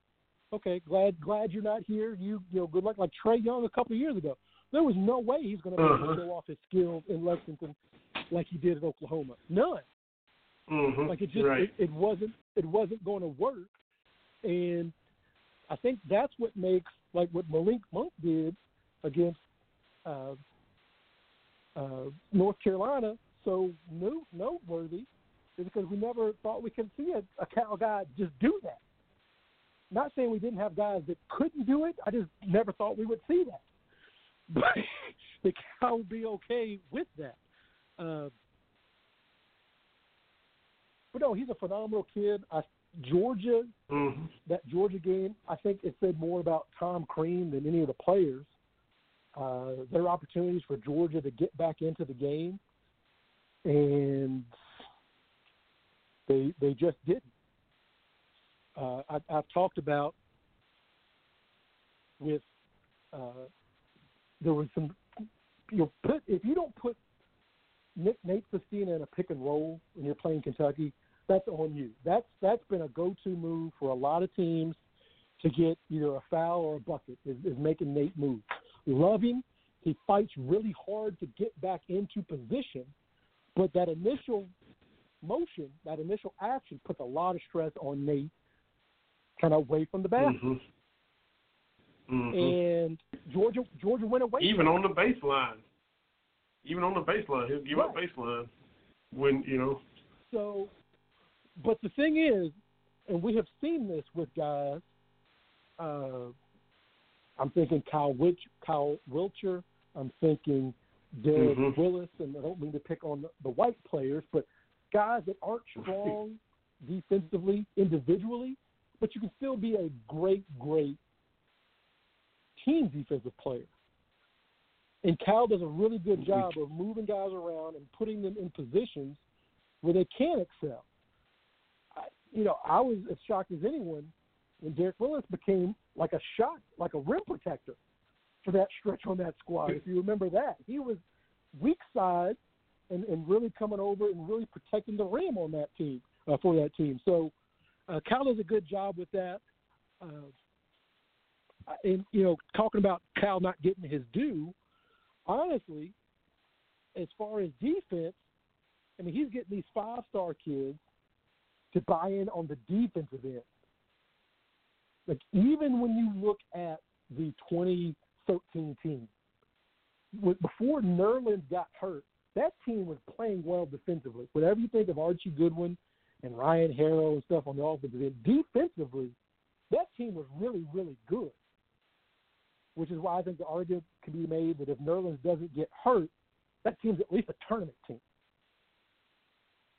okay. Glad glad you're not here. You you know good luck. Like Trae Young a couple of years ago, there was no way he's going to Uh-huh. show off his skills in Lexington like he did at Oklahoma. None. Mhm. Like it just right. it, it wasn't it wasn't going to work, and I think that's what makes like what Malik Monk did against uh, uh, North Carolina so no, noteworthy is because we never thought we could see a, a Cal guy just do that. Not saying we didn't have guys that couldn't do it. I just never thought we would see that. But the Cal would be okay with that. Uh, but no, he's a phenomenal kid. I, Georgia, Mhm. that Georgia game, I think it said more about Tom Crean than any of the players. Uh, their opportunities for Georgia to get back into the game, and they they just didn't. Uh, I, I've talked about with uh, there was some you put if you don't put Nick Nate Sestina in a pick and roll when you're playing Kentucky, that's on you. That's that's been a go-to move for a lot of teams to get either a foul or a bucket is, is making Nate move. Love him. He fights really hard to get back into position, but that initial motion, that initial action, puts a lot of stress on Nate, kind of away from the basket. Mhm. Mhm. And Georgia, Georgia went away. Even on the baseline. Even on the baseline, he'll give up baseline when you know. So, but the thing is, and we have seen this with guys. Uh, I'm thinking Kyle Witch, Kyle Wiltjer. I'm thinking Derek Mhm. Willis, and I don't mean to pick on the, the white players, but guys that aren't strong defensively individually, but you can still be a great, great team defensive player. And Cal does a really good job of moving guys around and putting them in positions where they can excel. I, you know, I was as shocked as anyone when Derek Willis became like a shot, like a rim protector for that stretch on that squad. If you remember that, he was weak side and, and really coming over and really protecting the rim on that team. uh, for that team. So uh, Cal does a good job with that. Uh, and you know, talking about Cal not getting his due, honestly, as far as defense, I mean, he's getting these five-star kids to buy in on the defensive end. Like even when you look at the 2013 team, before Nerlens got hurt, that team was playing well defensively. Whatever you think of Archie Goodwin and Ryan Harrow and stuff on the offensive end, defensively, that team was really, really good. Which is why I think the argument can be made that if Nerlens doesn't get hurt, that team's at least a tournament team.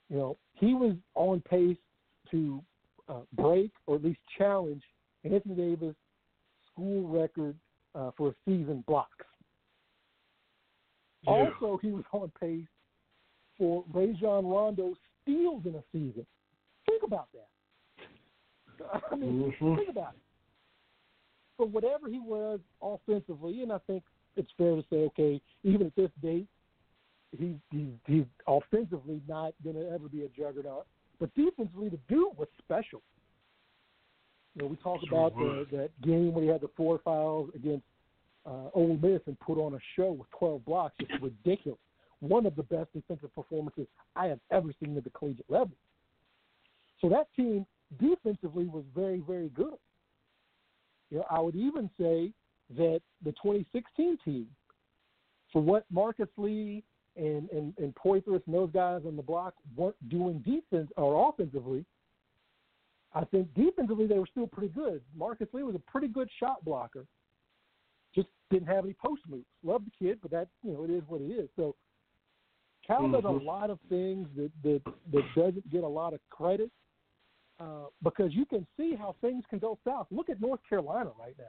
You know, he was on pace to uh, break or at least challenge Anthony Davis' school record uh, for a season blocks. Yeah. Also, he was on pace for Rajon Rondo's steals in a season. Think about that. I mean, mm-hmm. think about it. For whatever he was offensively, and I think it's fair to say, okay, even at this date, he's he's, he's offensively not going to ever be a juggernaut. But defensively, the dude was special. You know, we talk sure about the, that game when he had the four fouls against uh, Ole Miss and put on a show with 12 blocks. It's ridiculous. One of the best defensive performances I have ever seen at the collegiate level. So that team defensively was very, very good. You know, I would even say that the 2016 team, for what Marcus Lee and and and Poythress and those guys on the block weren't doing defense or offensively, I think defensively they were still pretty good. Marcus Lee was a pretty good shot blocker just didn't have any post moves. Love the kid, but that you know it is what it is. So Cal mm-hmm. does a mm-hmm. lot of things that that that doesn't get a lot of credit uh, because you can see how things can go south. Look at North Carolina right now.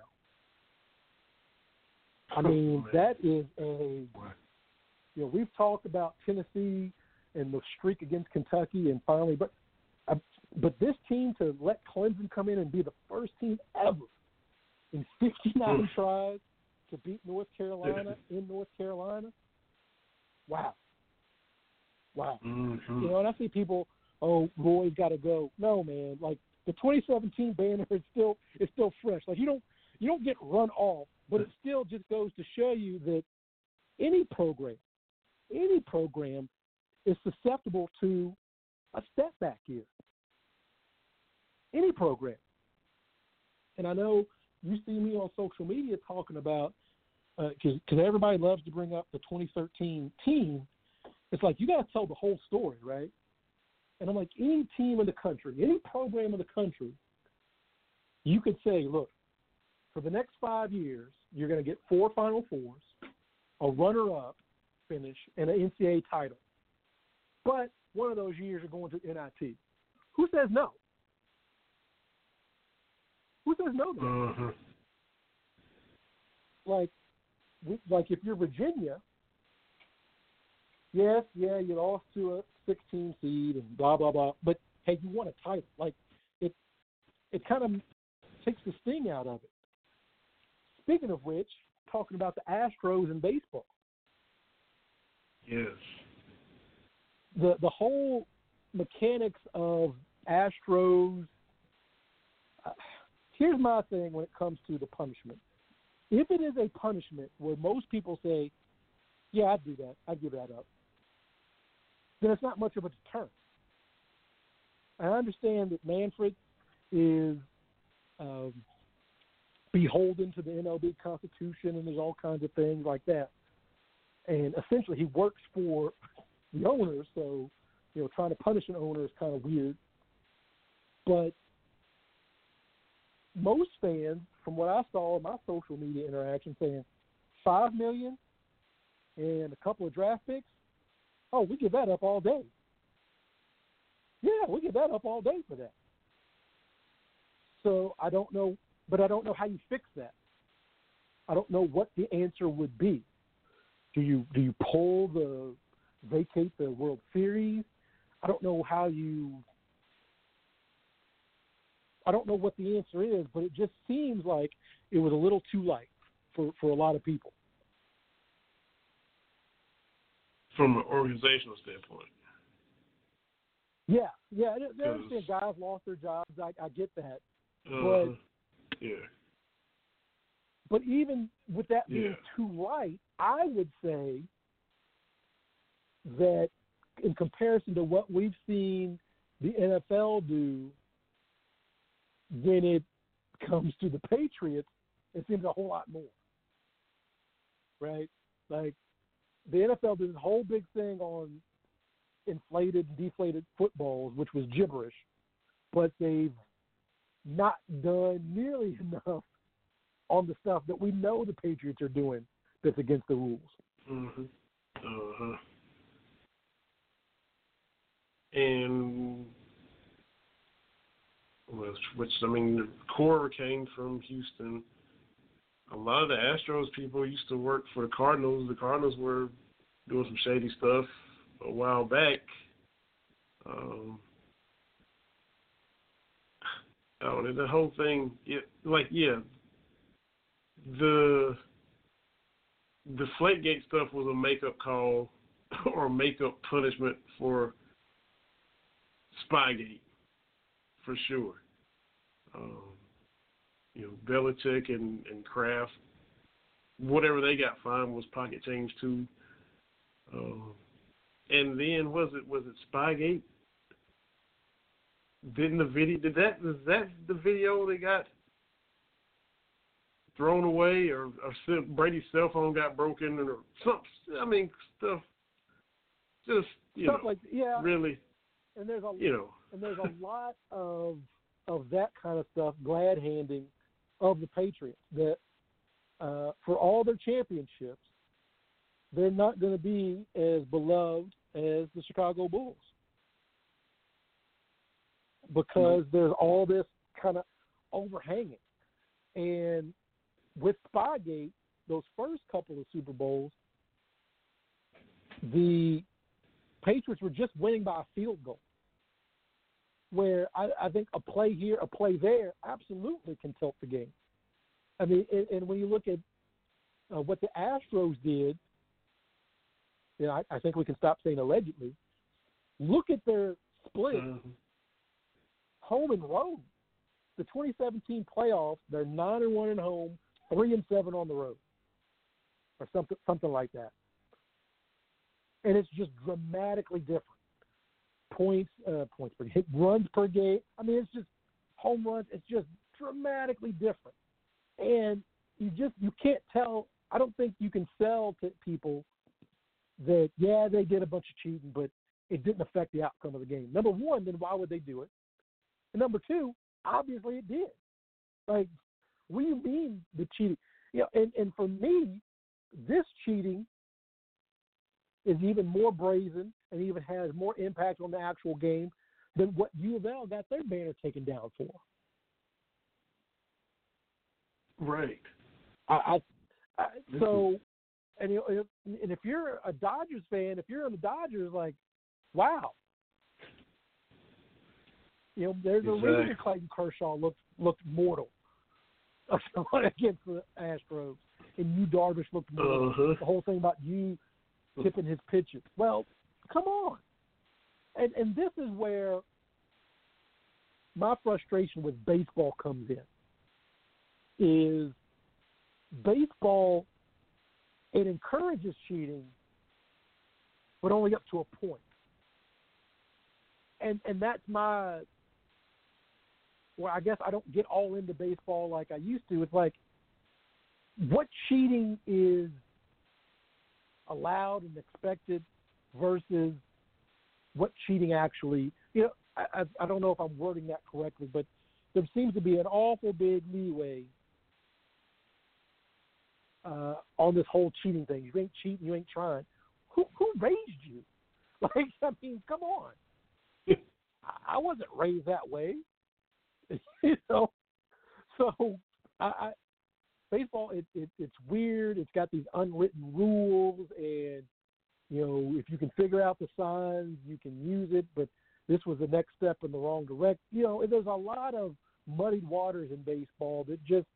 I mean, that is a you know we've talked about Tennessee and the streak against Kentucky and finally, but uh, but this team to let Clemson come in and be the first team ever in 59 tries to beat North Carolina in North Carolina. Wow. Wow. Mm-hmm. You know, and I see people, oh, Roy's got to go. No, man. Like the 2017 banner is still is still fresh. Like you don't you don't get run off, but it still just goes to show you that any program, any program, is susceptible to a step back year. Any program. And I know you see me on social media talking about because uh, everybody loves to bring up the 2013 team. It's like you got to tell the whole story, right? And I'm like, any team in the country, any program in the country, you could say, look, for the next five years, you're going to get four Final Fours, a runner-up finish, and an NCAA title. But one of those years you're going to NIT. Who says no? Who says no? Mm-hmm. Like like if you're Virginia, yes, yeah, you lost to a 16 seed and blah blah blah, but hey, you won a title. Like it, it kind of takes the sting out of it. Speaking of which, talking about the Astros in baseball. Yes. The the whole mechanics of Astros. Uh, here's my thing when it comes to the punishment. If it is a punishment where most people say, yeah, I'd do that, I'd give that up, then it's not much of a deterrent. I understand that Manfred is um, beholden to the MLB Constitution and there's all kinds of things like that. And essentially, he works for the owners, so you know, trying to punish an owner is kind of weird. But most fans, from what I saw in my social media interaction, saying five million and a couple of draft picks. Oh, we give that up all day. Yeah, we give that up all day for that. So I don't know, but I don't know how you fix that. I don't know what the answer would be. Do you do you pull the vacate the World Series? I don't know how you I don't know what the answer is, but it just seems like it was a little too light for, for a lot of people. From an organizational standpoint. Yeah, yeah. I, understand guys lost their jobs. I, I get that. Uh, But- yeah, But even with that being Yeah. too right, I would say that in comparison to what we've seen the NFL do when it comes to the Patriots, it seems a whole lot more. Right? Like the NFL did this whole big thing on inflated deflated footballs, which was gibberish, but they've not done nearly enough on the stuff that we know the Patriots are doing that's against the rules. Mm hmm Uh-huh. And which, which I mean, the core came from Houston. A lot of the Astros people used to work for the Cardinals. The Cardinals were doing some shady stuff a while back. Um, oh, and the whole thing, it, like, yeah, the the Flakegate stuff was a makeup call or makeup punishment for Spygate, for sure. Um, you know, Belichick and, and Kraft, whatever they got fined was pocket change too. Um, and then was it was it Spygate? Didn't the video did that is that the video they got thrown away or, or Brady's cell phone got broken or something. I mean, stuff. Just you Stuff know, like yeah, really, and there's a you know. and there's a lot of of that kind of stuff glad handing of the Patriots that uh, for all their championships, they're not going to be as beloved as the Chicago Bulls because there's all this kind of overhanging. And with Spygate, those first couple of Super Bowls, the Patriots were just winning by a field goal. Where I, I think a play here, a play there, absolutely can tilt the game. I mean, and, and when you look at uh, what the Astros did, you know, I, I think we can stop saying allegedly. Look at their split, Mhm. home and road. The 2017 playoffs, they're nine and one at home, three and seven on the road, or something, something like that. And it's just dramatically different. Points, uh, points per hit, runs per game. I mean, it's just home runs. It's just dramatically different. And you just you can't tell. I don't think you can sell to people that yeah they did a bunch of cheating, but it didn't affect the outcome of the game. Number one, then why would they do it? And number two, obviously it did. Like, what do you mean the cheating? You know, and and for me, this cheating is even more brazen and even has more impact on the actual game than what U of L got their banner taken down for. Right. I, I, I so, and you know, and if you're a Dodgers fan, if you're in the Dodgers, like, wow, you know, there's a reason Exactly. Clayton Kershaw looked looked mortal against the Astros, and you Darvish looked mortal. Uh-huh. The whole thing about you tipping his pitches. Well, come on, and and this is where my frustration with baseball comes in. Is baseball it encourages cheating, but only up to a point. And and that's my well, I guess I don't get all into baseball like I used to. It's like what cheating is allowed and expected versus what cheating actually you know, I, I I don't know if I'm wording that correctly, but there seems to be an awful big leeway uh, on this whole cheating thing. You ain't cheating, you ain't trying. Who who raised you? Like, I mean, come on. I, wasn't raised that way. you know, so I baseball it, it it's weird. It's got these unwritten rules, and you know, if you can figure out the signs, you can use it. But this was the next step in the wrong direction. You know, there's a lot of muddied waters in baseball that just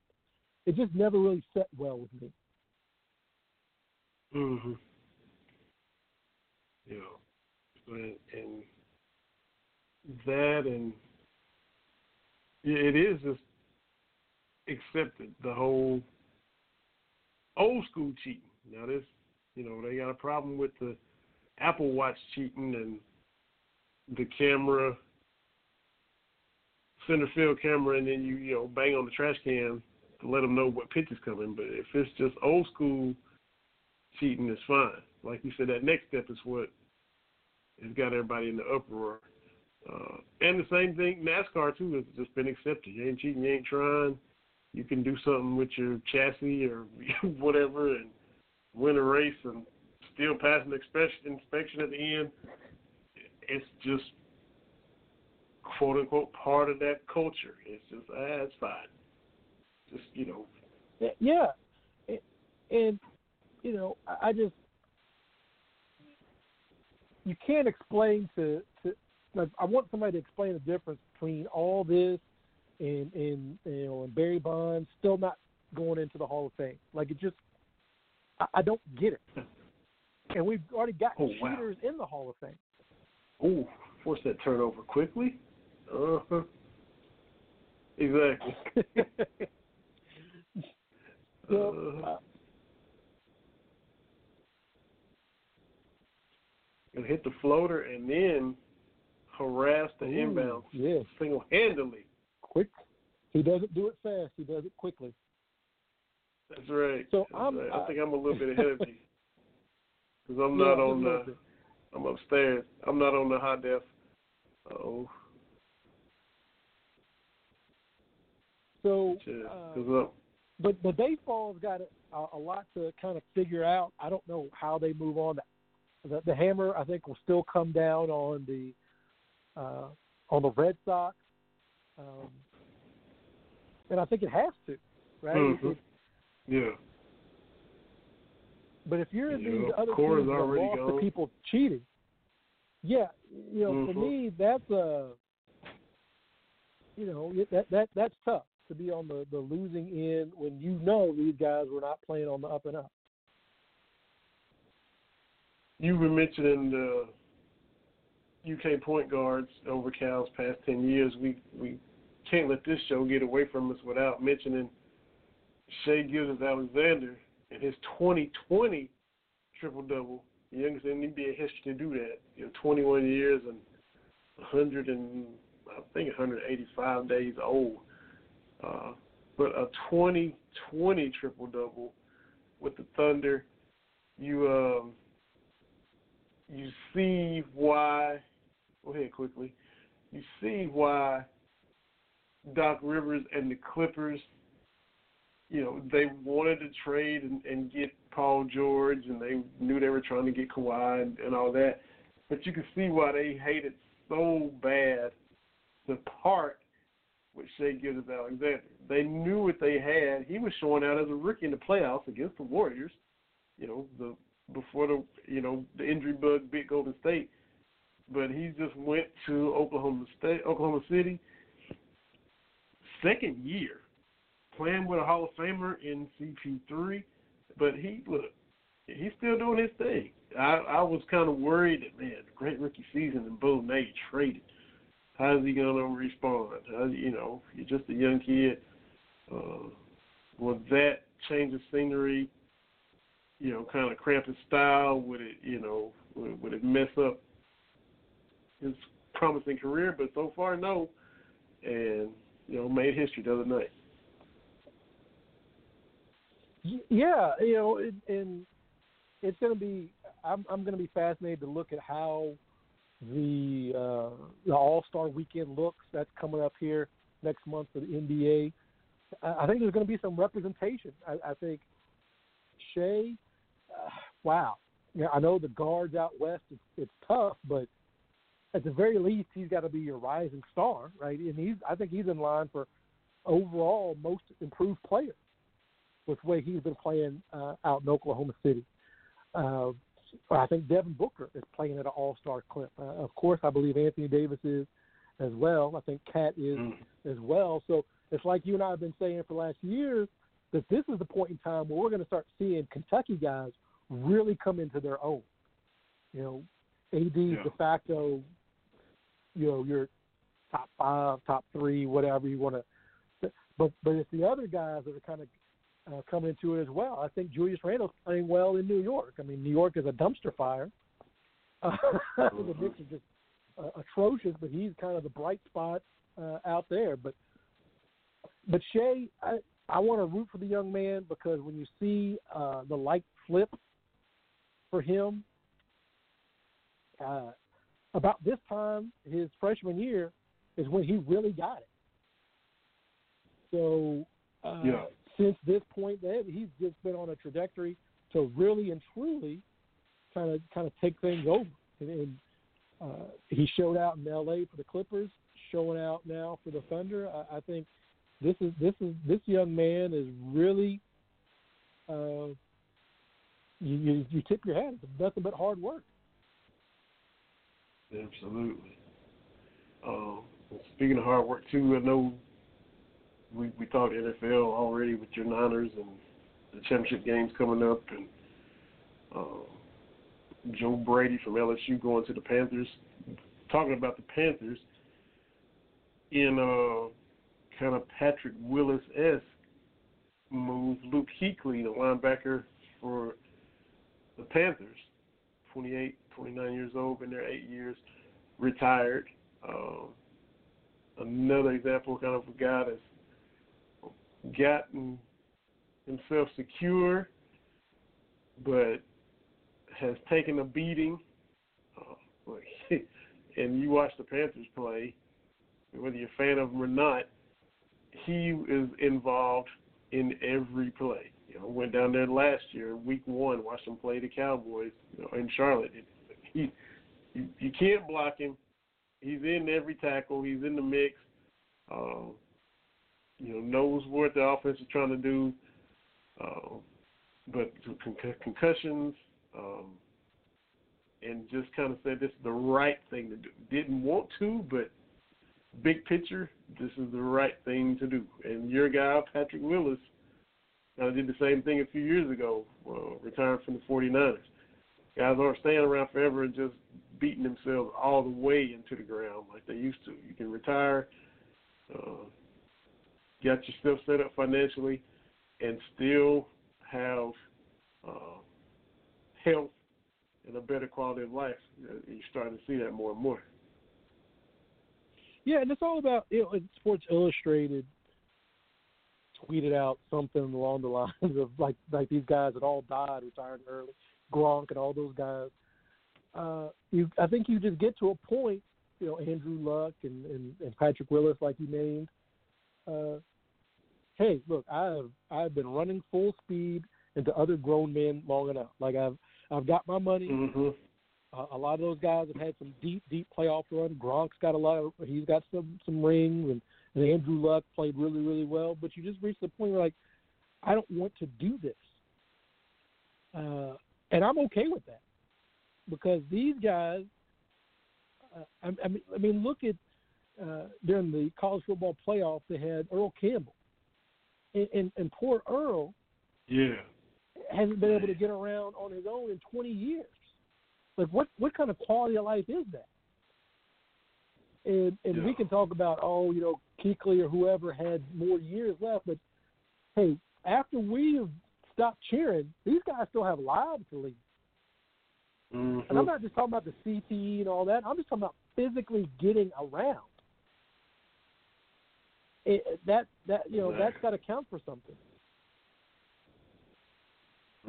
it just never really set well with me. Mhm. Yeah. And, and that and it is just accepted the whole old school cheating. Now this, you know, they got a problem with the Apple Watch cheating and the camera, center field camera, and then you you know bang on the trash can to let them know what pitch is coming. But if it's just old school cheating, it's fine. Like you said, that next step is what has got everybody in the uproar. Uh, and the same thing, NASCAR too has just been accepted. You ain't cheating, you ain't trying. You can do something with your chassis or whatever and win a race and still pass an inspection at the end. It's just quote unquote part of that culture. It's just ah, it's fine. Just you know. Yeah, and you know, I just you can't explain to to like I want somebody to explain the difference between all this and and you know and Barry Bonds still not going into the Hall of Fame. Like it just I, I don't get it. And we've already got oh, cheaters wow. in the Hall of Fame. Oh, force that turnover quickly. Uh huh. Exactly. so, uh, and hit the floater and then harass the Ooh, inbound yeah. single handedly. Quick. He doesn't do it fast. He does it quickly. That's right. So That's I'm, right. I uh, think I'm a little bit ahead of you because I'm Yeah, not on the. bit. I'm upstairs. I'm not on the high def. Oh, So, uh, but but baseball's got a, a lot to kind of figure out. I don't know how they move on. The, the hammer, I think, will still come down on the uh, on the Red Sox, um, and I think it has to, right? Mhm. It- yeah. but if you're Yeah, these other teams that already lost to people cheating, yeah, you know, for Mhm. me, that's a, you know, that that that's tough to be on the the losing end when you know these guys were not playing on the up and up. You were mentioning the UK point guards over Cal's past ten years. We we can't let this show get away from us without mentioning Shai Gilgeous-Alexander and his 2020 triple double, youngest in NBA history to do that. You know, 21 years and 100 and I think 185 days old. Uh, but a 2020 triple double with the Thunder, you um, you see why. Go ahead quickly. You see why Doc Rivers and the Clippers, you know, they wanted to trade and, and get Paul George, and they knew they were trying to get Kawhi and, and all that. But you can see why they hated so bad to part with Shai Gilgeous-Alexander. They knew what they had. He was showing out as a rookie in the playoffs against the Warriors. You know, the before the you know the injury bug bit Golden State, but he just went to Oklahoma State, Oklahoma City. Second year, playing with a Hall of Famer in CP3, but he look, he's still doing his thing. I I was kind of worried that man, great rookie season, and boom, now you traded. How's he gonna respond? How, you know, you're just a young kid. Uh, will that change the scenery? You know, kind of cramp his style? Would it, you know, would, would it mess up his promising career? But so far, no. And you know, made history the other night. Yeah, you know, it, and it's going to be. I'm I'm going to be fascinated to look at how the uh, the All Star Weekend looks. That's coming up here next month for the NBA. I, I think there's going to be some representation. I, I think Shai. Uh, wow. Yeah, I know the guards out west. It's, it's tough, but at the very least, he's got to be your rising star, right? And he's. I think he's in line for overall most improved player with the way he's been playing uh, out in Oklahoma City. Uh, I think Devin Booker is playing at an All Star clip. Uh, of course, I believe Anthony Davis is as well. I think Cat is Mm. as well. So it's like you and I have been saying for the last years that this is the point in time where we're going to start seeing Kentucky guys really come into their own. You know, AD Yeah. de facto, you know, your top five, top three, whatever you want to. But but it's the other guys that are kind of uh, coming into it as well. I think Julius Randle's playing well in New York. I mean, New York is a dumpster fire. Uh, the Knicks are just uh, atrocious, but he's kind of the bright spot uh, out there. But but Shai, I I want to root for the young man because when you see uh, the light flip for him, uh, about this time his freshman year is when he really got it. So uh, yeah. since this point, he's just been on a trajectory to really and truly kind of kind of take things over. And, and uh, he showed out in L.A. for the Clippers, showing out now for the Thunder. I, I think this is this is this young man is really. Uh, you, you you tip your hat. It's nothing but hard work. Absolutely. Uh, speaking of hard work too, I know we we talked NFL already with your Niners and the championship games coming up, and uh, Joe Brady from LSU going to the Panthers. Talking about the Panthers in uh, kind of Patrick Willis esque move, Luke Kuechly, the linebacker for the Panthers, 28, 29 years old, been there eight years, retired. Um, another example, kind of a guy that's gotten himself secure, but has taken a beating. Uh, and you watch the Panthers play, whether you're a fan of them or not, he is involved in every play. You know, went down there last year, week one, watched him play the Cowboys you know, in Charlotte. You, you can't block him. He's in every tackle. He's in the mix. Uh, you know, knows what the offense is trying to do. Uh, but con- concussions, um, and just kind of said this is the right thing to do. Didn't want to, but big picture, this is the right thing to do. And your guy, Patrick Willis, kind of did the same thing a few years ago, uh, retiring from the 49ers. Guys aren't staying around forever and just beating themselves all the way into the ground like they used to. You can retire, uh, got yourself set up financially, and still have uh, health and a better quality of life. You're starting to see that more and more. Yeah, and it's all about you know, Sports Illustrated tweeted out something along the lines of like like these guys that all died retiring early, Gronk and all those guys. Uh, you, I think you just get to a point, you know, Andrew Luck and and, and Patrick Willis, like you named. Uh, hey, look, I've I've been running full speed into other grown men long enough. Like I've I've got my money. Mm-hmm. Uh, a lot of those guys have had some deep, deep playoff run. Gronk's got a lot. Of, he's got some some rings, and, and Andrew Luck played really, really well. But you just reach the point where like, I don't want to do this, uh, and I'm okay with that because these guys. Uh, I, I mean, I mean, look at uh, during the college football playoff they had Earl Campbell, and, and, and poor Earl. Yeah. Hasn't been able to get around on his own in 20 years. Like what what kind of quality of life is that? And and yeah. we can talk about oh you know Kuechly or whoever had more years left, but hey, after we stopped cheering, these guys still have lives to lead. Mm-hmm. And I'm not just talking about the CTE and all that. I'm just talking about physically getting around. It, that that you know exactly. that's got to count for something.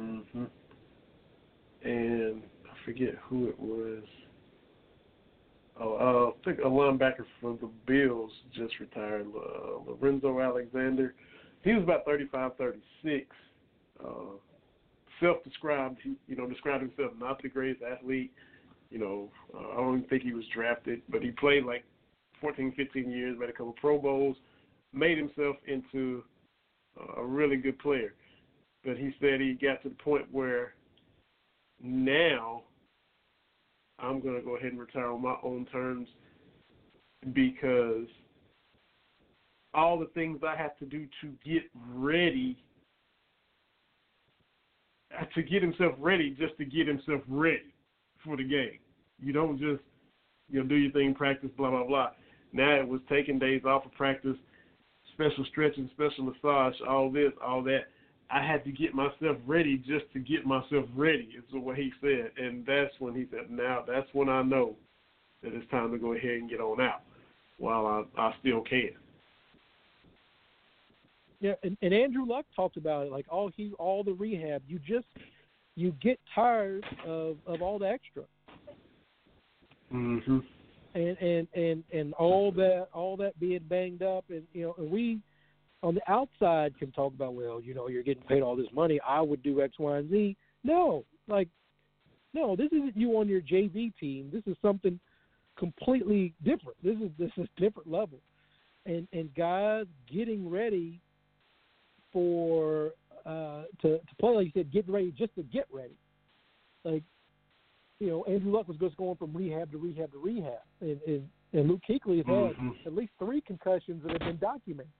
Mhm. And I forget who it was. Oh, uh, I think a linebacker for the Bills just retired, uh, Lorenzo Alexander. He was about 35, 36. Uh, self-described, you know, described himself not the greatest athlete. You know, uh, I don't even think he was drafted, but he played like 14, 15 years, made a couple Pro Bowls, made himself into a really good player. But he said he got to the point where now I'm going to go ahead and retire on my own terms because all the things I have to do to get ready, to get himself ready, just to get himself ready for the game. You don't just, you know, do your thing, practice, blah blah blah. Now it was taking days off of practice, special stretching, special massage, all this, all that. I had to get myself ready just to get myself ready, is what he said. And that's when he said, now that's when I know that it's time to go ahead and get on out while I, I still can. Yeah, and, and Andrew Luck talked about it, like all he all the rehab, you just you get tired of, of all the extra. Mhm. And and and and all that all that being banged up and you know and we on the outside can talk about well you know you're getting paid all this money I would do X Y and Z no like no this isn't you on your JV team this is something completely different this is this is different level and and guys getting ready for uh to to play like you said getting ready just to get ready like you know, Andrew Luck was just going from rehab to rehab to rehab, and and, and Luke Kuechly has had Mhm. at least three concussions that have been documented.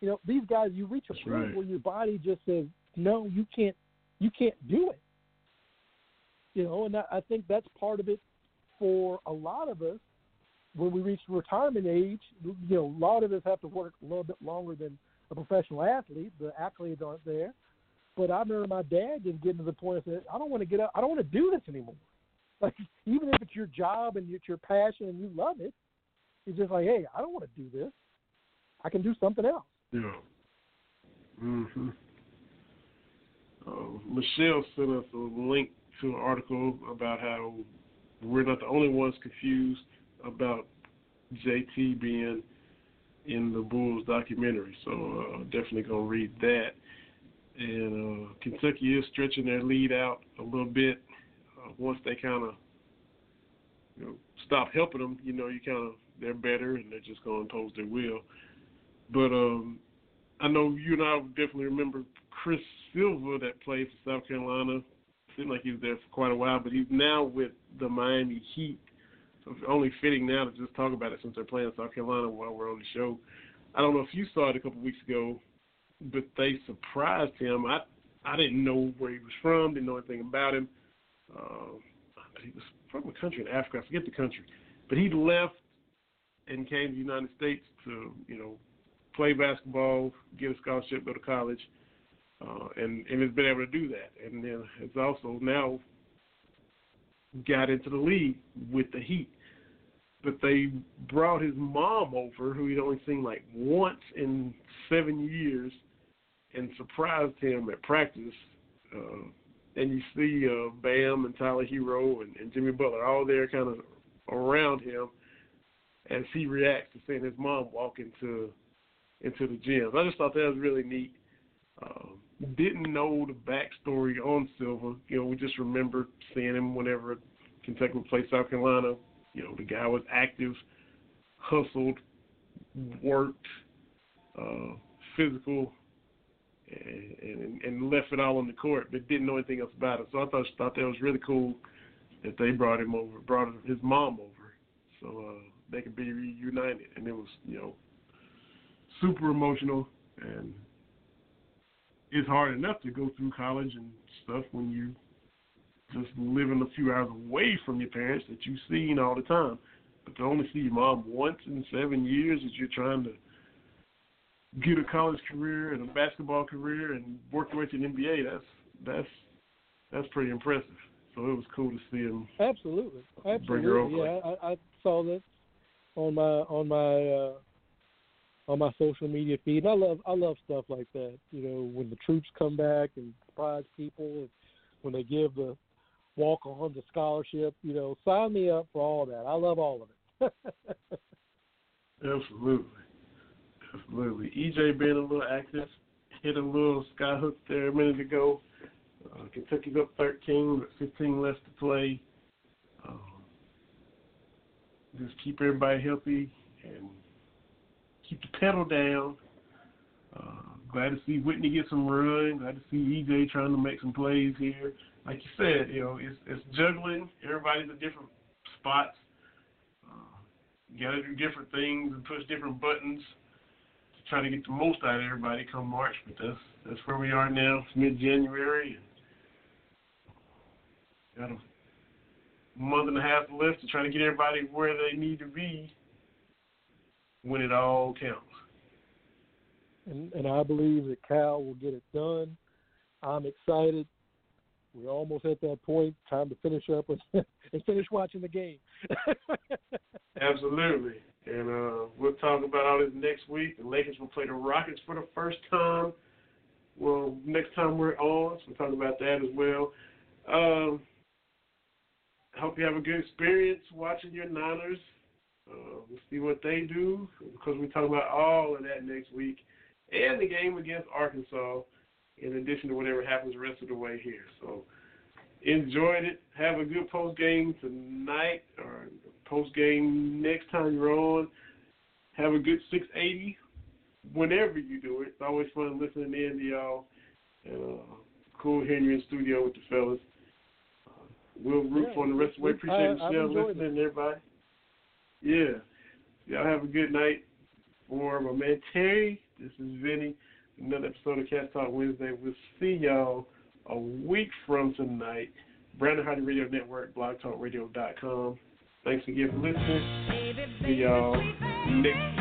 You know, these guys, you reach a That's point right. where your body just says, no, you can't, you can't do it. You know, and I, I think that's part of it for a lot of us. When we reach retirement age, you know, a lot of us have to work a little bit longer than a professional athlete. The accolades aren't there. But I remember my dad just getting to the point said, I don't want to get up. I don't want to do this anymore. Like even if it's your job and it's your passion and you love it, it's just like, hey, I don't want to do this. I can do something else. Yeah. Mhm. Uh, Michelle sent us a link to an article about how we're not the only ones confused about JT being in the Bulls documentary. So uh, definitely gonna read that. And uh, Kentucky is stretching their lead out a little bit. Uh, once they kind of you know stop helping them, you know, you kind of they're better and they're just gonna impose their will. But um, I know you and I definitely remember Chris Silva that played for South Carolina. Seemed like he was there for quite a while, but he's now with the Miami Heat. It's only fitting now to just talk about it since they're playing South Carolina while we're on the show. I don't know if you saw it a couple weeks ago, but they surprised him. I I didn't know where he was from, didn't know anything about him. Uh, he was from a country in Africa. I forget the country, but he left and came to the United States to you know play basketball, get a scholarship, go to college, uh, and and has been able to do that. And then it's also now got into the league with the Heat. But they brought his mom over, who he'd only seen like once in seven years, and surprised him at practice. Uh, and you see uh, Bam and Tyler Herro and, and Jimmy Butler all there kind of around him as he reacts to seeing his mom walk into into the gym. I just thought that was really neat. Um, didn't know the backstory on Silva. You know, we just remember seeing him whenever Kentucky would play South Carolina. You know, the guy was active, hustled, worked, uh, physical, and, and and left it all on the court, but didn't know anything else about it. So I thought thought that was really cool that they brought him over, brought his mom over, so uh, they could be reunited. And it was you know super emotional, and it's hard enough to go through college and stuff when you just living a few hours away from your parents that you've seen all the time. But to only see your mom once in seven years as you're trying to get a college career and a basketball career and work your way to the NBA, that's that's that's pretty impressive. So it was cool to see him. Absolutely, Bring her over. Yeah, I, I saw that on my on my uh, on my social media feed. And I love I love stuff like that. You know, when the troops come back and surprise people, and when they give the walk on the scholarship. You know, sign me up for all that. I love all of it. Absolutely. Absolutely. EJ being a little active, hit a little sky hook there a minute ago. Uh, Kentucky's up 13 with 15 left to play. Um, just keep everybody healthy and keep the pedal down. Uh, glad to see Whitney get some run. Glad to see EJ trying to make some plays here. Like you said, you know, it's it's juggling. Everybody's at different spots. Uh, got to do different things and push different buttons to try to get the most out of everybody come March. But that's that's where we are now. It's mid-January. Got a month and a half left to try to get everybody where they need to be when it all counts. And, and I believe that Cal will get it done. I'm excited. We're almost at that point. Time to finish up and, and finish watching the game. Absolutely. And uh, we'll talk about all this next week. The Lakers will play the Rockets for the first time. Well, next time we're on, so we'll talk about that as well. Um, I hope you have a good experience watching your Niners. Uh, we'll see what they do because we talk about all of that next week and the game against Arkansas, in addition to whatever happens the rest of the way here. So enjoyed it. Have a good post game tonight or post game next time you're on. Have a good 680 whenever you do it. It's always fun listening in to y'all. And, uh, cool hearing you in studio with the fellas. Uh, we'll root Yeah, for the rest of the way. Appreciate I- Michelle listening, everybody. Yeah. Y'all have a good night. For my man Terry, this is Vinny. Another episode of Cat Talk Wednesday. We'll see y'all a week from tonight. Brandon Hardy Radio Network, blogtalkradio.com. Thanks again for listening. See y'all next